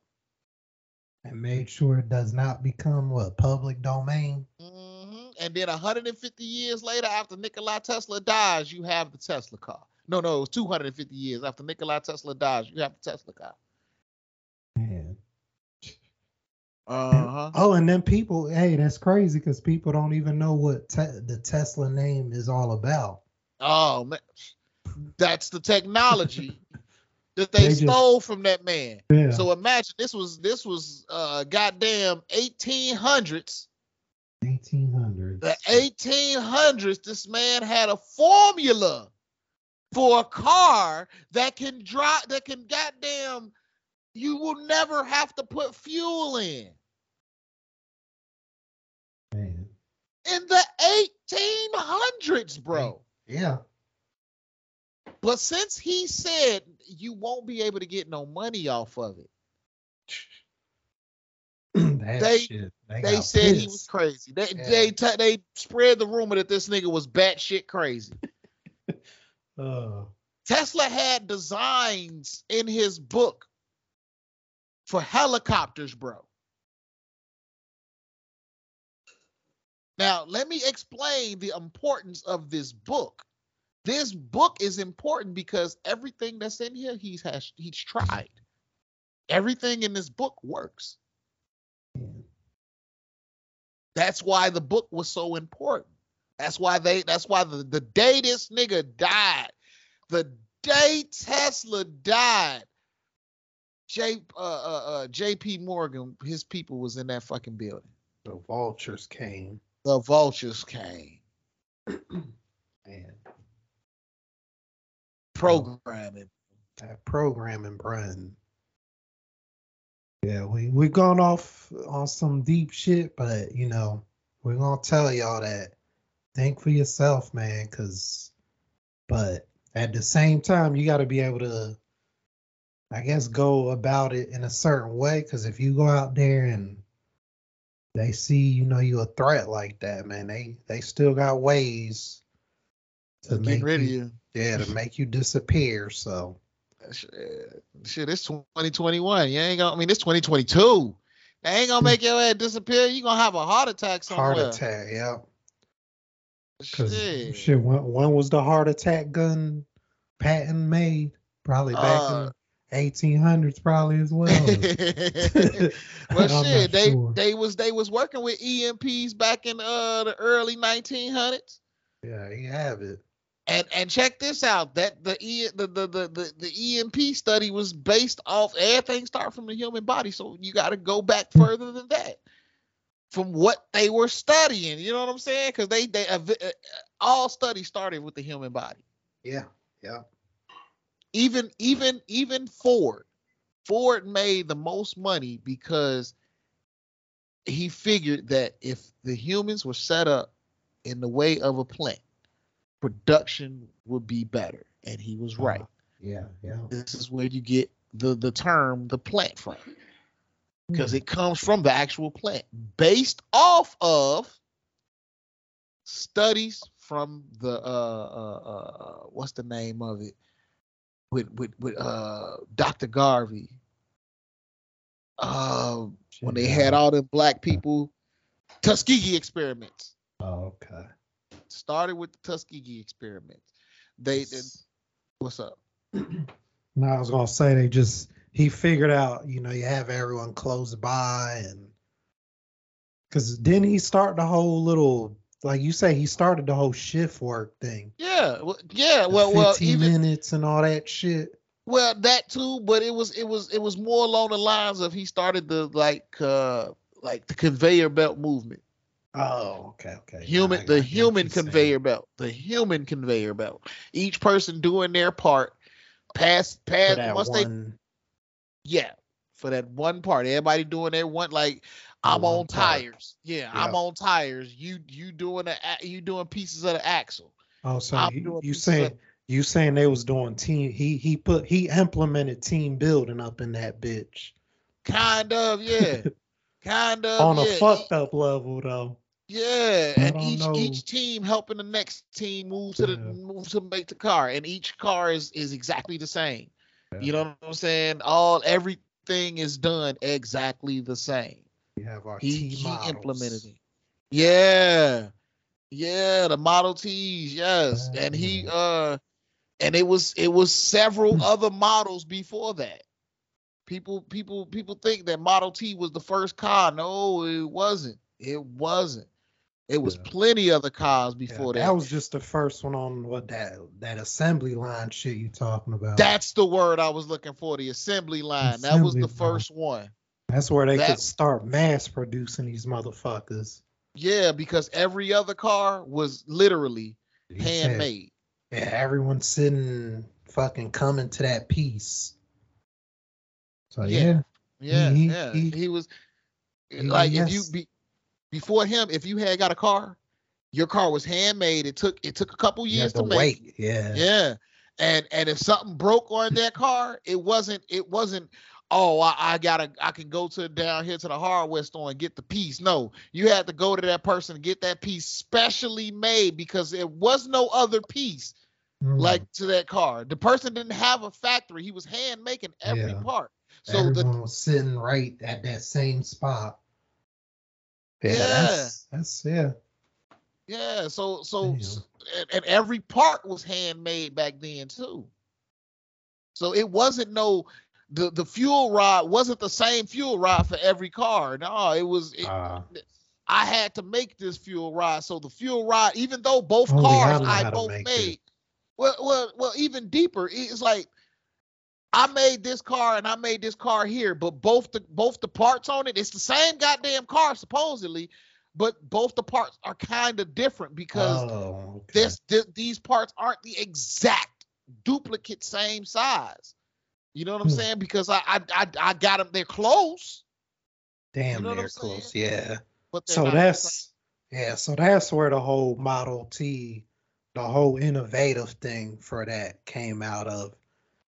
And made sure it does not become what public domain. hmm And then 150 years later, after Nikola Tesla dies, you have the Tesla car. No, no, it was 250 years after Nikola Tesla dies, you have the Tesla car. Man. Uh huh. Oh, and then people, hey, that's crazy because people don't even know what te- the Tesla name is all about. Oh man, that's the technology that they, They just- stole from that man. Yeah. So imagine this was this was uh goddamn 1800s. 1800s. The 1800s, this man had a formula for a car that can drive, that can goddamn, you will never have to put fuel in. Man. In the 1800s, bro. Yeah. But since he said you won't be able to get no money off of it, They- shit. they got said he was crazy. They Yeah. they t- they spread the rumor that this nigga was batshit crazy. Uh, Tesla had designs in his book for helicopters, bro. Now, let me explain the importance of this book. This book is important because everything that's in here he's has he's tried. Everything in this book works. That's why the book was so important. That's why they that's why the, the day this nigga died, the day Tesla died, J uh, uh uh JP Morgan, his people was in that fucking building. the vultures came. The vultures came. Man, Programming. that programming, Brian. Yeah, we we gone off on some deep shit, but you know we're gonna tell y'all that think for yourself, man. Cause, but at the same time, you got to be able to, I guess, go about it in a certain way. Cause if you go out there and they see you know you a threat like that, man, they they still got ways to make rid of you, you. Yeah to make you disappear. So. Shit, shit, it's 2021. You ain't gonna. I mean, it's 2022. They ain't gonna make your ass disappear. You gonna have a heart attack somewhere. Heart attack, yeah. Because Shit. shit, when, when was the heart attack gun patent made? Probably back Uh, in 1800s, probably as well. well, shit, they sure. they was they was working with EMPs back in uh the early 1900s. yeah, you have it. And and check this out. That the E the the the the, the EMP study was based off everything start from the human body. So you got to go back further than that. From what they were studying, you know what I'm saying? Because they they uh, all studies started with the human body. Yeah, yeah. even even even Ford, Ford made the most money because he figured that if the humans were set up in the way of a plant, production would be better, and he was right. Uh, yeah, yeah. This is where you get the the term the plant from because it comes from the actual plant based off of studies from the uh, uh, uh what's the name of it with with with uh Dr. Garvey uh when they had all the black people Tuskegee experiments Oh, okay. Started with the Tuskegee experiment. they, they what's up No, I was gonna say they just he figured out, you know, you have everyone close by and because then he start the whole little like you say he started the whole shift work thing. yeah well, yeah The well well 15 even minutes and all that shit. Well, that too, but it was it was it was more along the lines of he started the like uh like the conveyor belt movement. Oh, okay, okay. Human I- the human conveyor belt. The human conveyor belt. Each person doing their part. Pass pass that once they yeah, for that one part. Everybody doing their one like I'm one on part. tires. Yeah, I'm on tires. You you doing the a- you doing pieces of the axle. Oh, so I'm you, you saying of- you saying they was doing team? He he put he implemented team building up in that bitch Kind of, yeah. kind of on yeah. a fucked up level though. Yeah, I and each know. each team helping the next team move to the Yeah. move to make the car, and each car is is exactly the same. Yeah. You know what I'm saying? All everything is done exactly the same. We have our He he implemented it. Yeah, yeah, the Model Ts, yes, and he uh, and it was it was several other models before that. People people people think that Model T was the first car. No, it wasn't. It wasn't. It was Yeah. plenty other cars Yeah, before that that. was just the first one on what that that assembly line shit you talking about. That's the word I was looking for. The assembly line. that was the line. first one. That's where they could start mass producing these motherfuckers. Yeah, because every other car was literally handmade. Yeah, everyone's sitting fucking coming to that piece. So Yeah. yeah, Yeah, He- yeah. he- He, was like if you be before him, if you had got a car, your car was handmade. It took it took a couple years to to make. wait. Yeah. Yeah. And and if something broke on that car, it wasn't it wasn't oh I, I gotta I can go to down here to the hardware store and get the piece. No, you had to go to that person and get that piece specially made because there was no other piece Mm. like to that car. The person didn't have a factory. He was hand making every Yeah. part. So everyone the was sitting right at that same spot. Yeah, Yeah. that's that's yeah. yeah, so so Damn. s- and, and every part was handmade back then too. So it wasn't no the the fuel rod wasn't the same fuel rod for every car. No, it was it, Uh, I had to make this fuel rod. So the fuel rod, even though both Only cars I both made, it. well, well, well, even deeper. It's like I made this car and I made this car here, but both the both the parts on it, it's the same goddamn car supposedly, but both the parts are kind of different because oh, okay. this, thi- these parts aren't the exact duplicate same size. You know what I'm Hmm. saying? Because I I I, I got them. They're close, damn know what near close. Yeah. but they're So not the same. that's yeah. So that's where the whole Model T, the whole innovative thing for that came out of,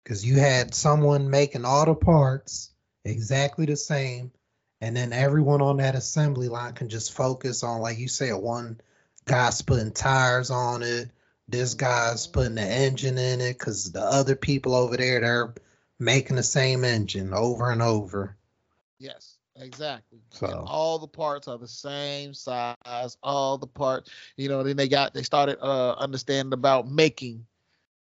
because you had someone making all the parts exactly the same, and then everyone on that assembly line can just focus on, like you said, one guy's putting tires on it, this guy's putting the engine in it, because the other people over there they're making the same engine over and over. Yes, exactly. So- And all the parts are the same size. All the parts, you know. Then they got they started uh understanding about making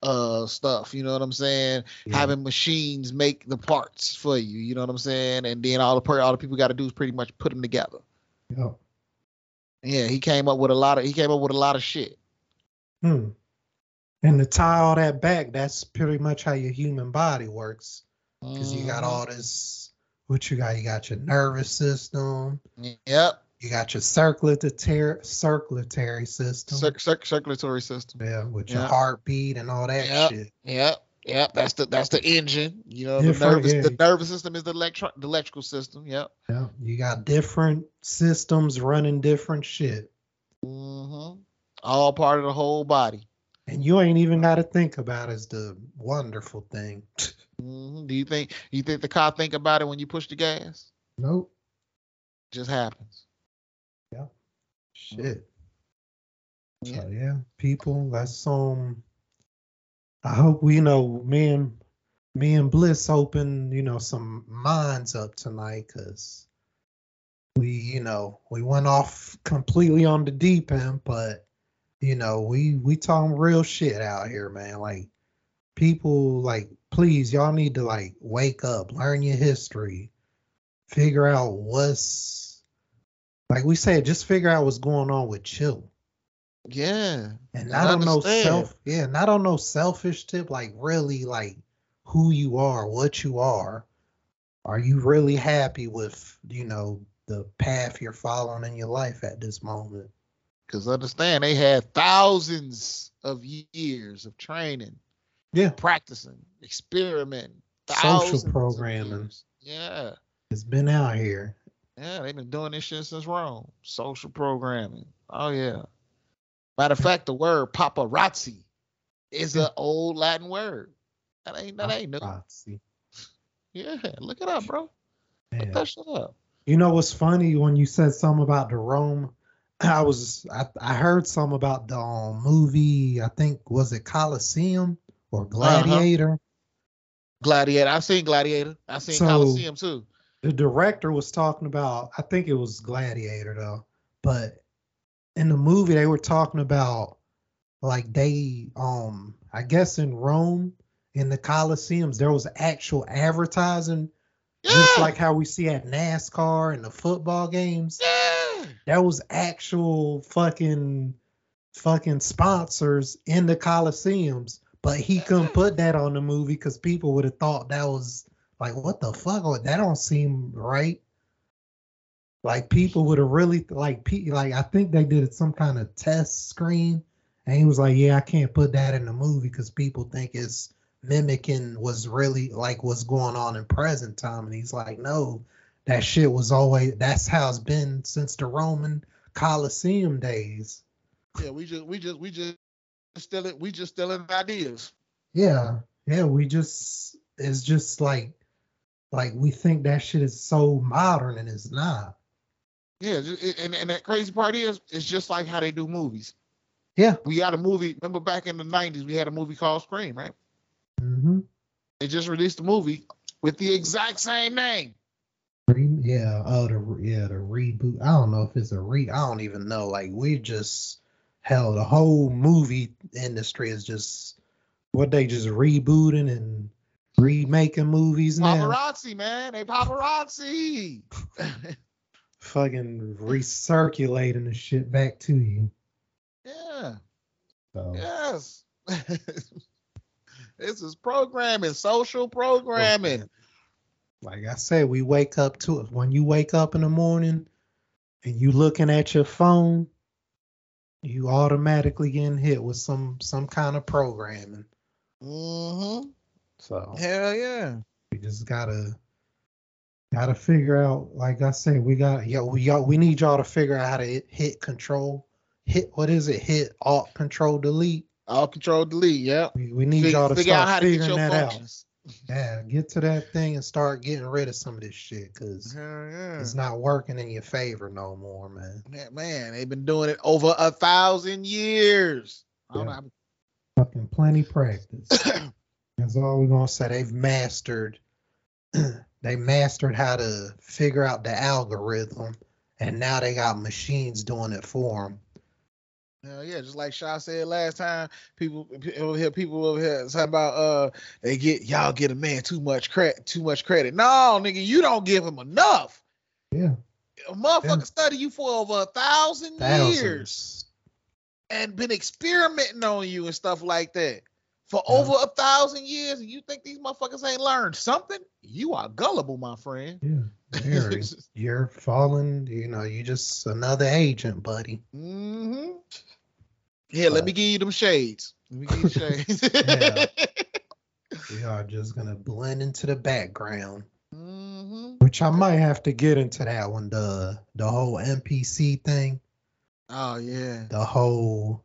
uh stuff. You know what I'm saying? Yeah. Having machines make the parts for you. You know what I'm saying? And then all the per- all the people got to do is pretty much put them together. Yep. Yeah, he came up with a lot of he came up with a lot of shit. Hmm. And to tie all that back, that's pretty much how your human body works. Because you got Mhm. all this, what you got? You got your nervous system, Yep. You got your circulatory circulatory system, Cir- cir- circulatory system. yeah, with your Yeah. heartbeat and all that shit. Yep. Yep, that's the that's the engine. You know, the nervous yeah. the nervous system is the electro the electrical system. Yep. Yeah, you got different systems running different shit, hmm All part of the whole body. and you ain't even got to think about it as the wonderful thing. hmm Do you think you think the car think about it when you push the gas? nope. just happens. Shit. Yeah. So yeah, people, that's um. I hope we you know me and me and Bliss open you know some minds up tonight, cause we you know we went off completely on the deep end, but you know we we talking real shit out here, man. Like people, like please, y'all need to like wake up, learn your history, figure out what's like we said, just figure out what's going on with chill. Yeah. And I not on no self, yeah, not on no selfish tip, like really like who you are, what you are. Are you really happy with, you know, the path you're following in your life at this moment? Because understand, they had thousands of years of training, Yeah. practicing, experimenting, Social programming. Yeah. It's been out here. Yeah, they've been doing this shit since Rome. Social programming. Oh yeah. Matter of fact, the word paparazzi is an old Latin word. That ain't that ain't new. Paparazzi. Yeah, look it up, bro. Look Man. that shit up. You know what's funny when you said something about the Rome? I was I, I heard something about the um, movie. I think was it Coliseum or Gladiator. Gladiator. I've seen Gladiator. I've seen So- Coliseum too. The director was talking about i think it was gladiator though but in the movie they were talking about like they um i guess in rome in the coliseums there was actual advertising just like how we see at nascar and the football games. Yeah. there was actual fucking fucking sponsors in the coliseums but he couldn't put that on the movie because people would have thought that was like what the fuck? Oh, that don't seem right. Like people would have really like pe- like i think they did some kind of test screen and he was like yeah i can't put that in the movie because people think it's mimicking what's really like what's going on in present time. And he's like no that shit was always that's how it's been since the roman coliseum days. Yeah, we just we just we just stealing we just stealing ideas. yeah yeah we just it's just like like we think that shit is so modern and it's not Yeah, and and that crazy part is it's just like how they do movies. yeah We had a movie. Remember back in the nineties, we had a movie called Scream, right? mm-hmm They just released a movie with the exact same name. Yeah, oh the yeah the reboot. I don't know if it's a re. I don't even know. Like we just hell, the whole movie industry is just what they just rebooting and remaking movies now. Paparazzi, man. They paparazzi. Fucking recirculating the shit back to you. yeah. So Yes. this is programming, social programming. like I said, we wake up to it. When you wake up in the morning and you looking at your phone, you automatically getting hit with some some kind of programming. Mm-hmm. So Hell yeah. we just gotta gotta figure out. Like I said, we got yo we y'all we need y'all to figure out how to hit, control. Hit what is it? Hit alt control delete. All control delete. Yeah, We, we need Fig- y'all to figure out start how to get figuring your that out. functions. Yeah, get to that thing and start getting rid of some of this shit because yeah. it's not working in your favor no more, man. Man, man, they've been doing it over a thousand years. I don't Yeah. know. Fucking plenty practice. That's all we're gonna say. They've mastered. they mastered how to figure out the algorithm, and now they got machines doing it for them. Hell yeah, just like Shaw said last time, people over here, people over here talking about uh they get y'all get a man too much credit, too much credit. No, nigga, you don't give him enough. Yeah, A motherfucker Yeah. study you for over a thousand thousands. years and been experimenting on you and stuff like that for Yeah. over a thousand years, and you think these motherfuckers ain't learned something? You are gullible, my friend. Yeah, very. You're falling. You know, you just another agent, buddy. Mm-hmm. Here, let me give you them shades. Let me give you shades. Yeah. we are just gonna blend into the background. Mm-hmm. Which I might have to get into that one, the the whole NPC thing, Oh yeah. the whole.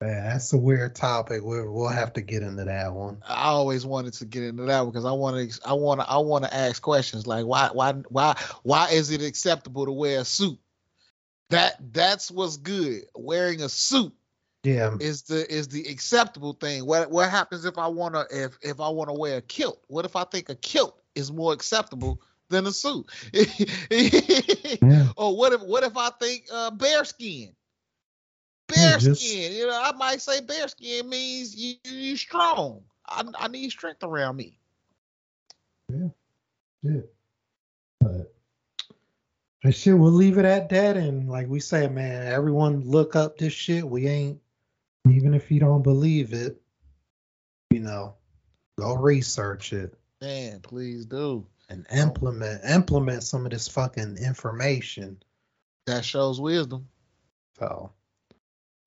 Yeah, that's a weird topic. We'll, we'll have to get into that one. I always wanted to get into that one because I want to I want to I want to ask questions like why why why why is it acceptable to wear a suit? That that's what's good. Wearing a suit Yeah, is the is the acceptable thing. What what happens if I want to if if I want to wear a kilt? What if I think a kilt is more acceptable than a suit? yeah, or what if what if I think uh, bear skin? Yeah, Bear just- skin, you know, I might say bear skin means you you strong. I, I need strength around me. Yeah. Shit. But, but shit, we'll leave it at that. And like we say, man, everyone look up this shit. We ain't even if you don't believe it, you know, go research it. Man, please do. and implement implement some of this fucking information. That shows wisdom. So,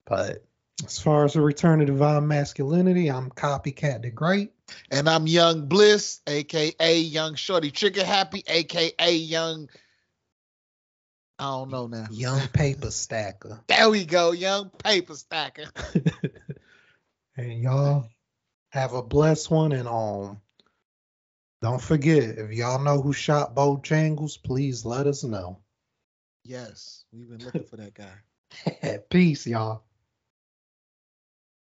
but as far as the return of divine masculinity, I'm copycat the great. And I'm Young Bliss, aka Young Shorty Trigger Happy, aka Young. I don't know now. Young paper stacker. There we go, Young Paper Stacker. and y'all have a blessed one and um don't forget if y'all know who shot Bojangles, please let us know. Yes, we've been looking for that guy. Peace, y'all.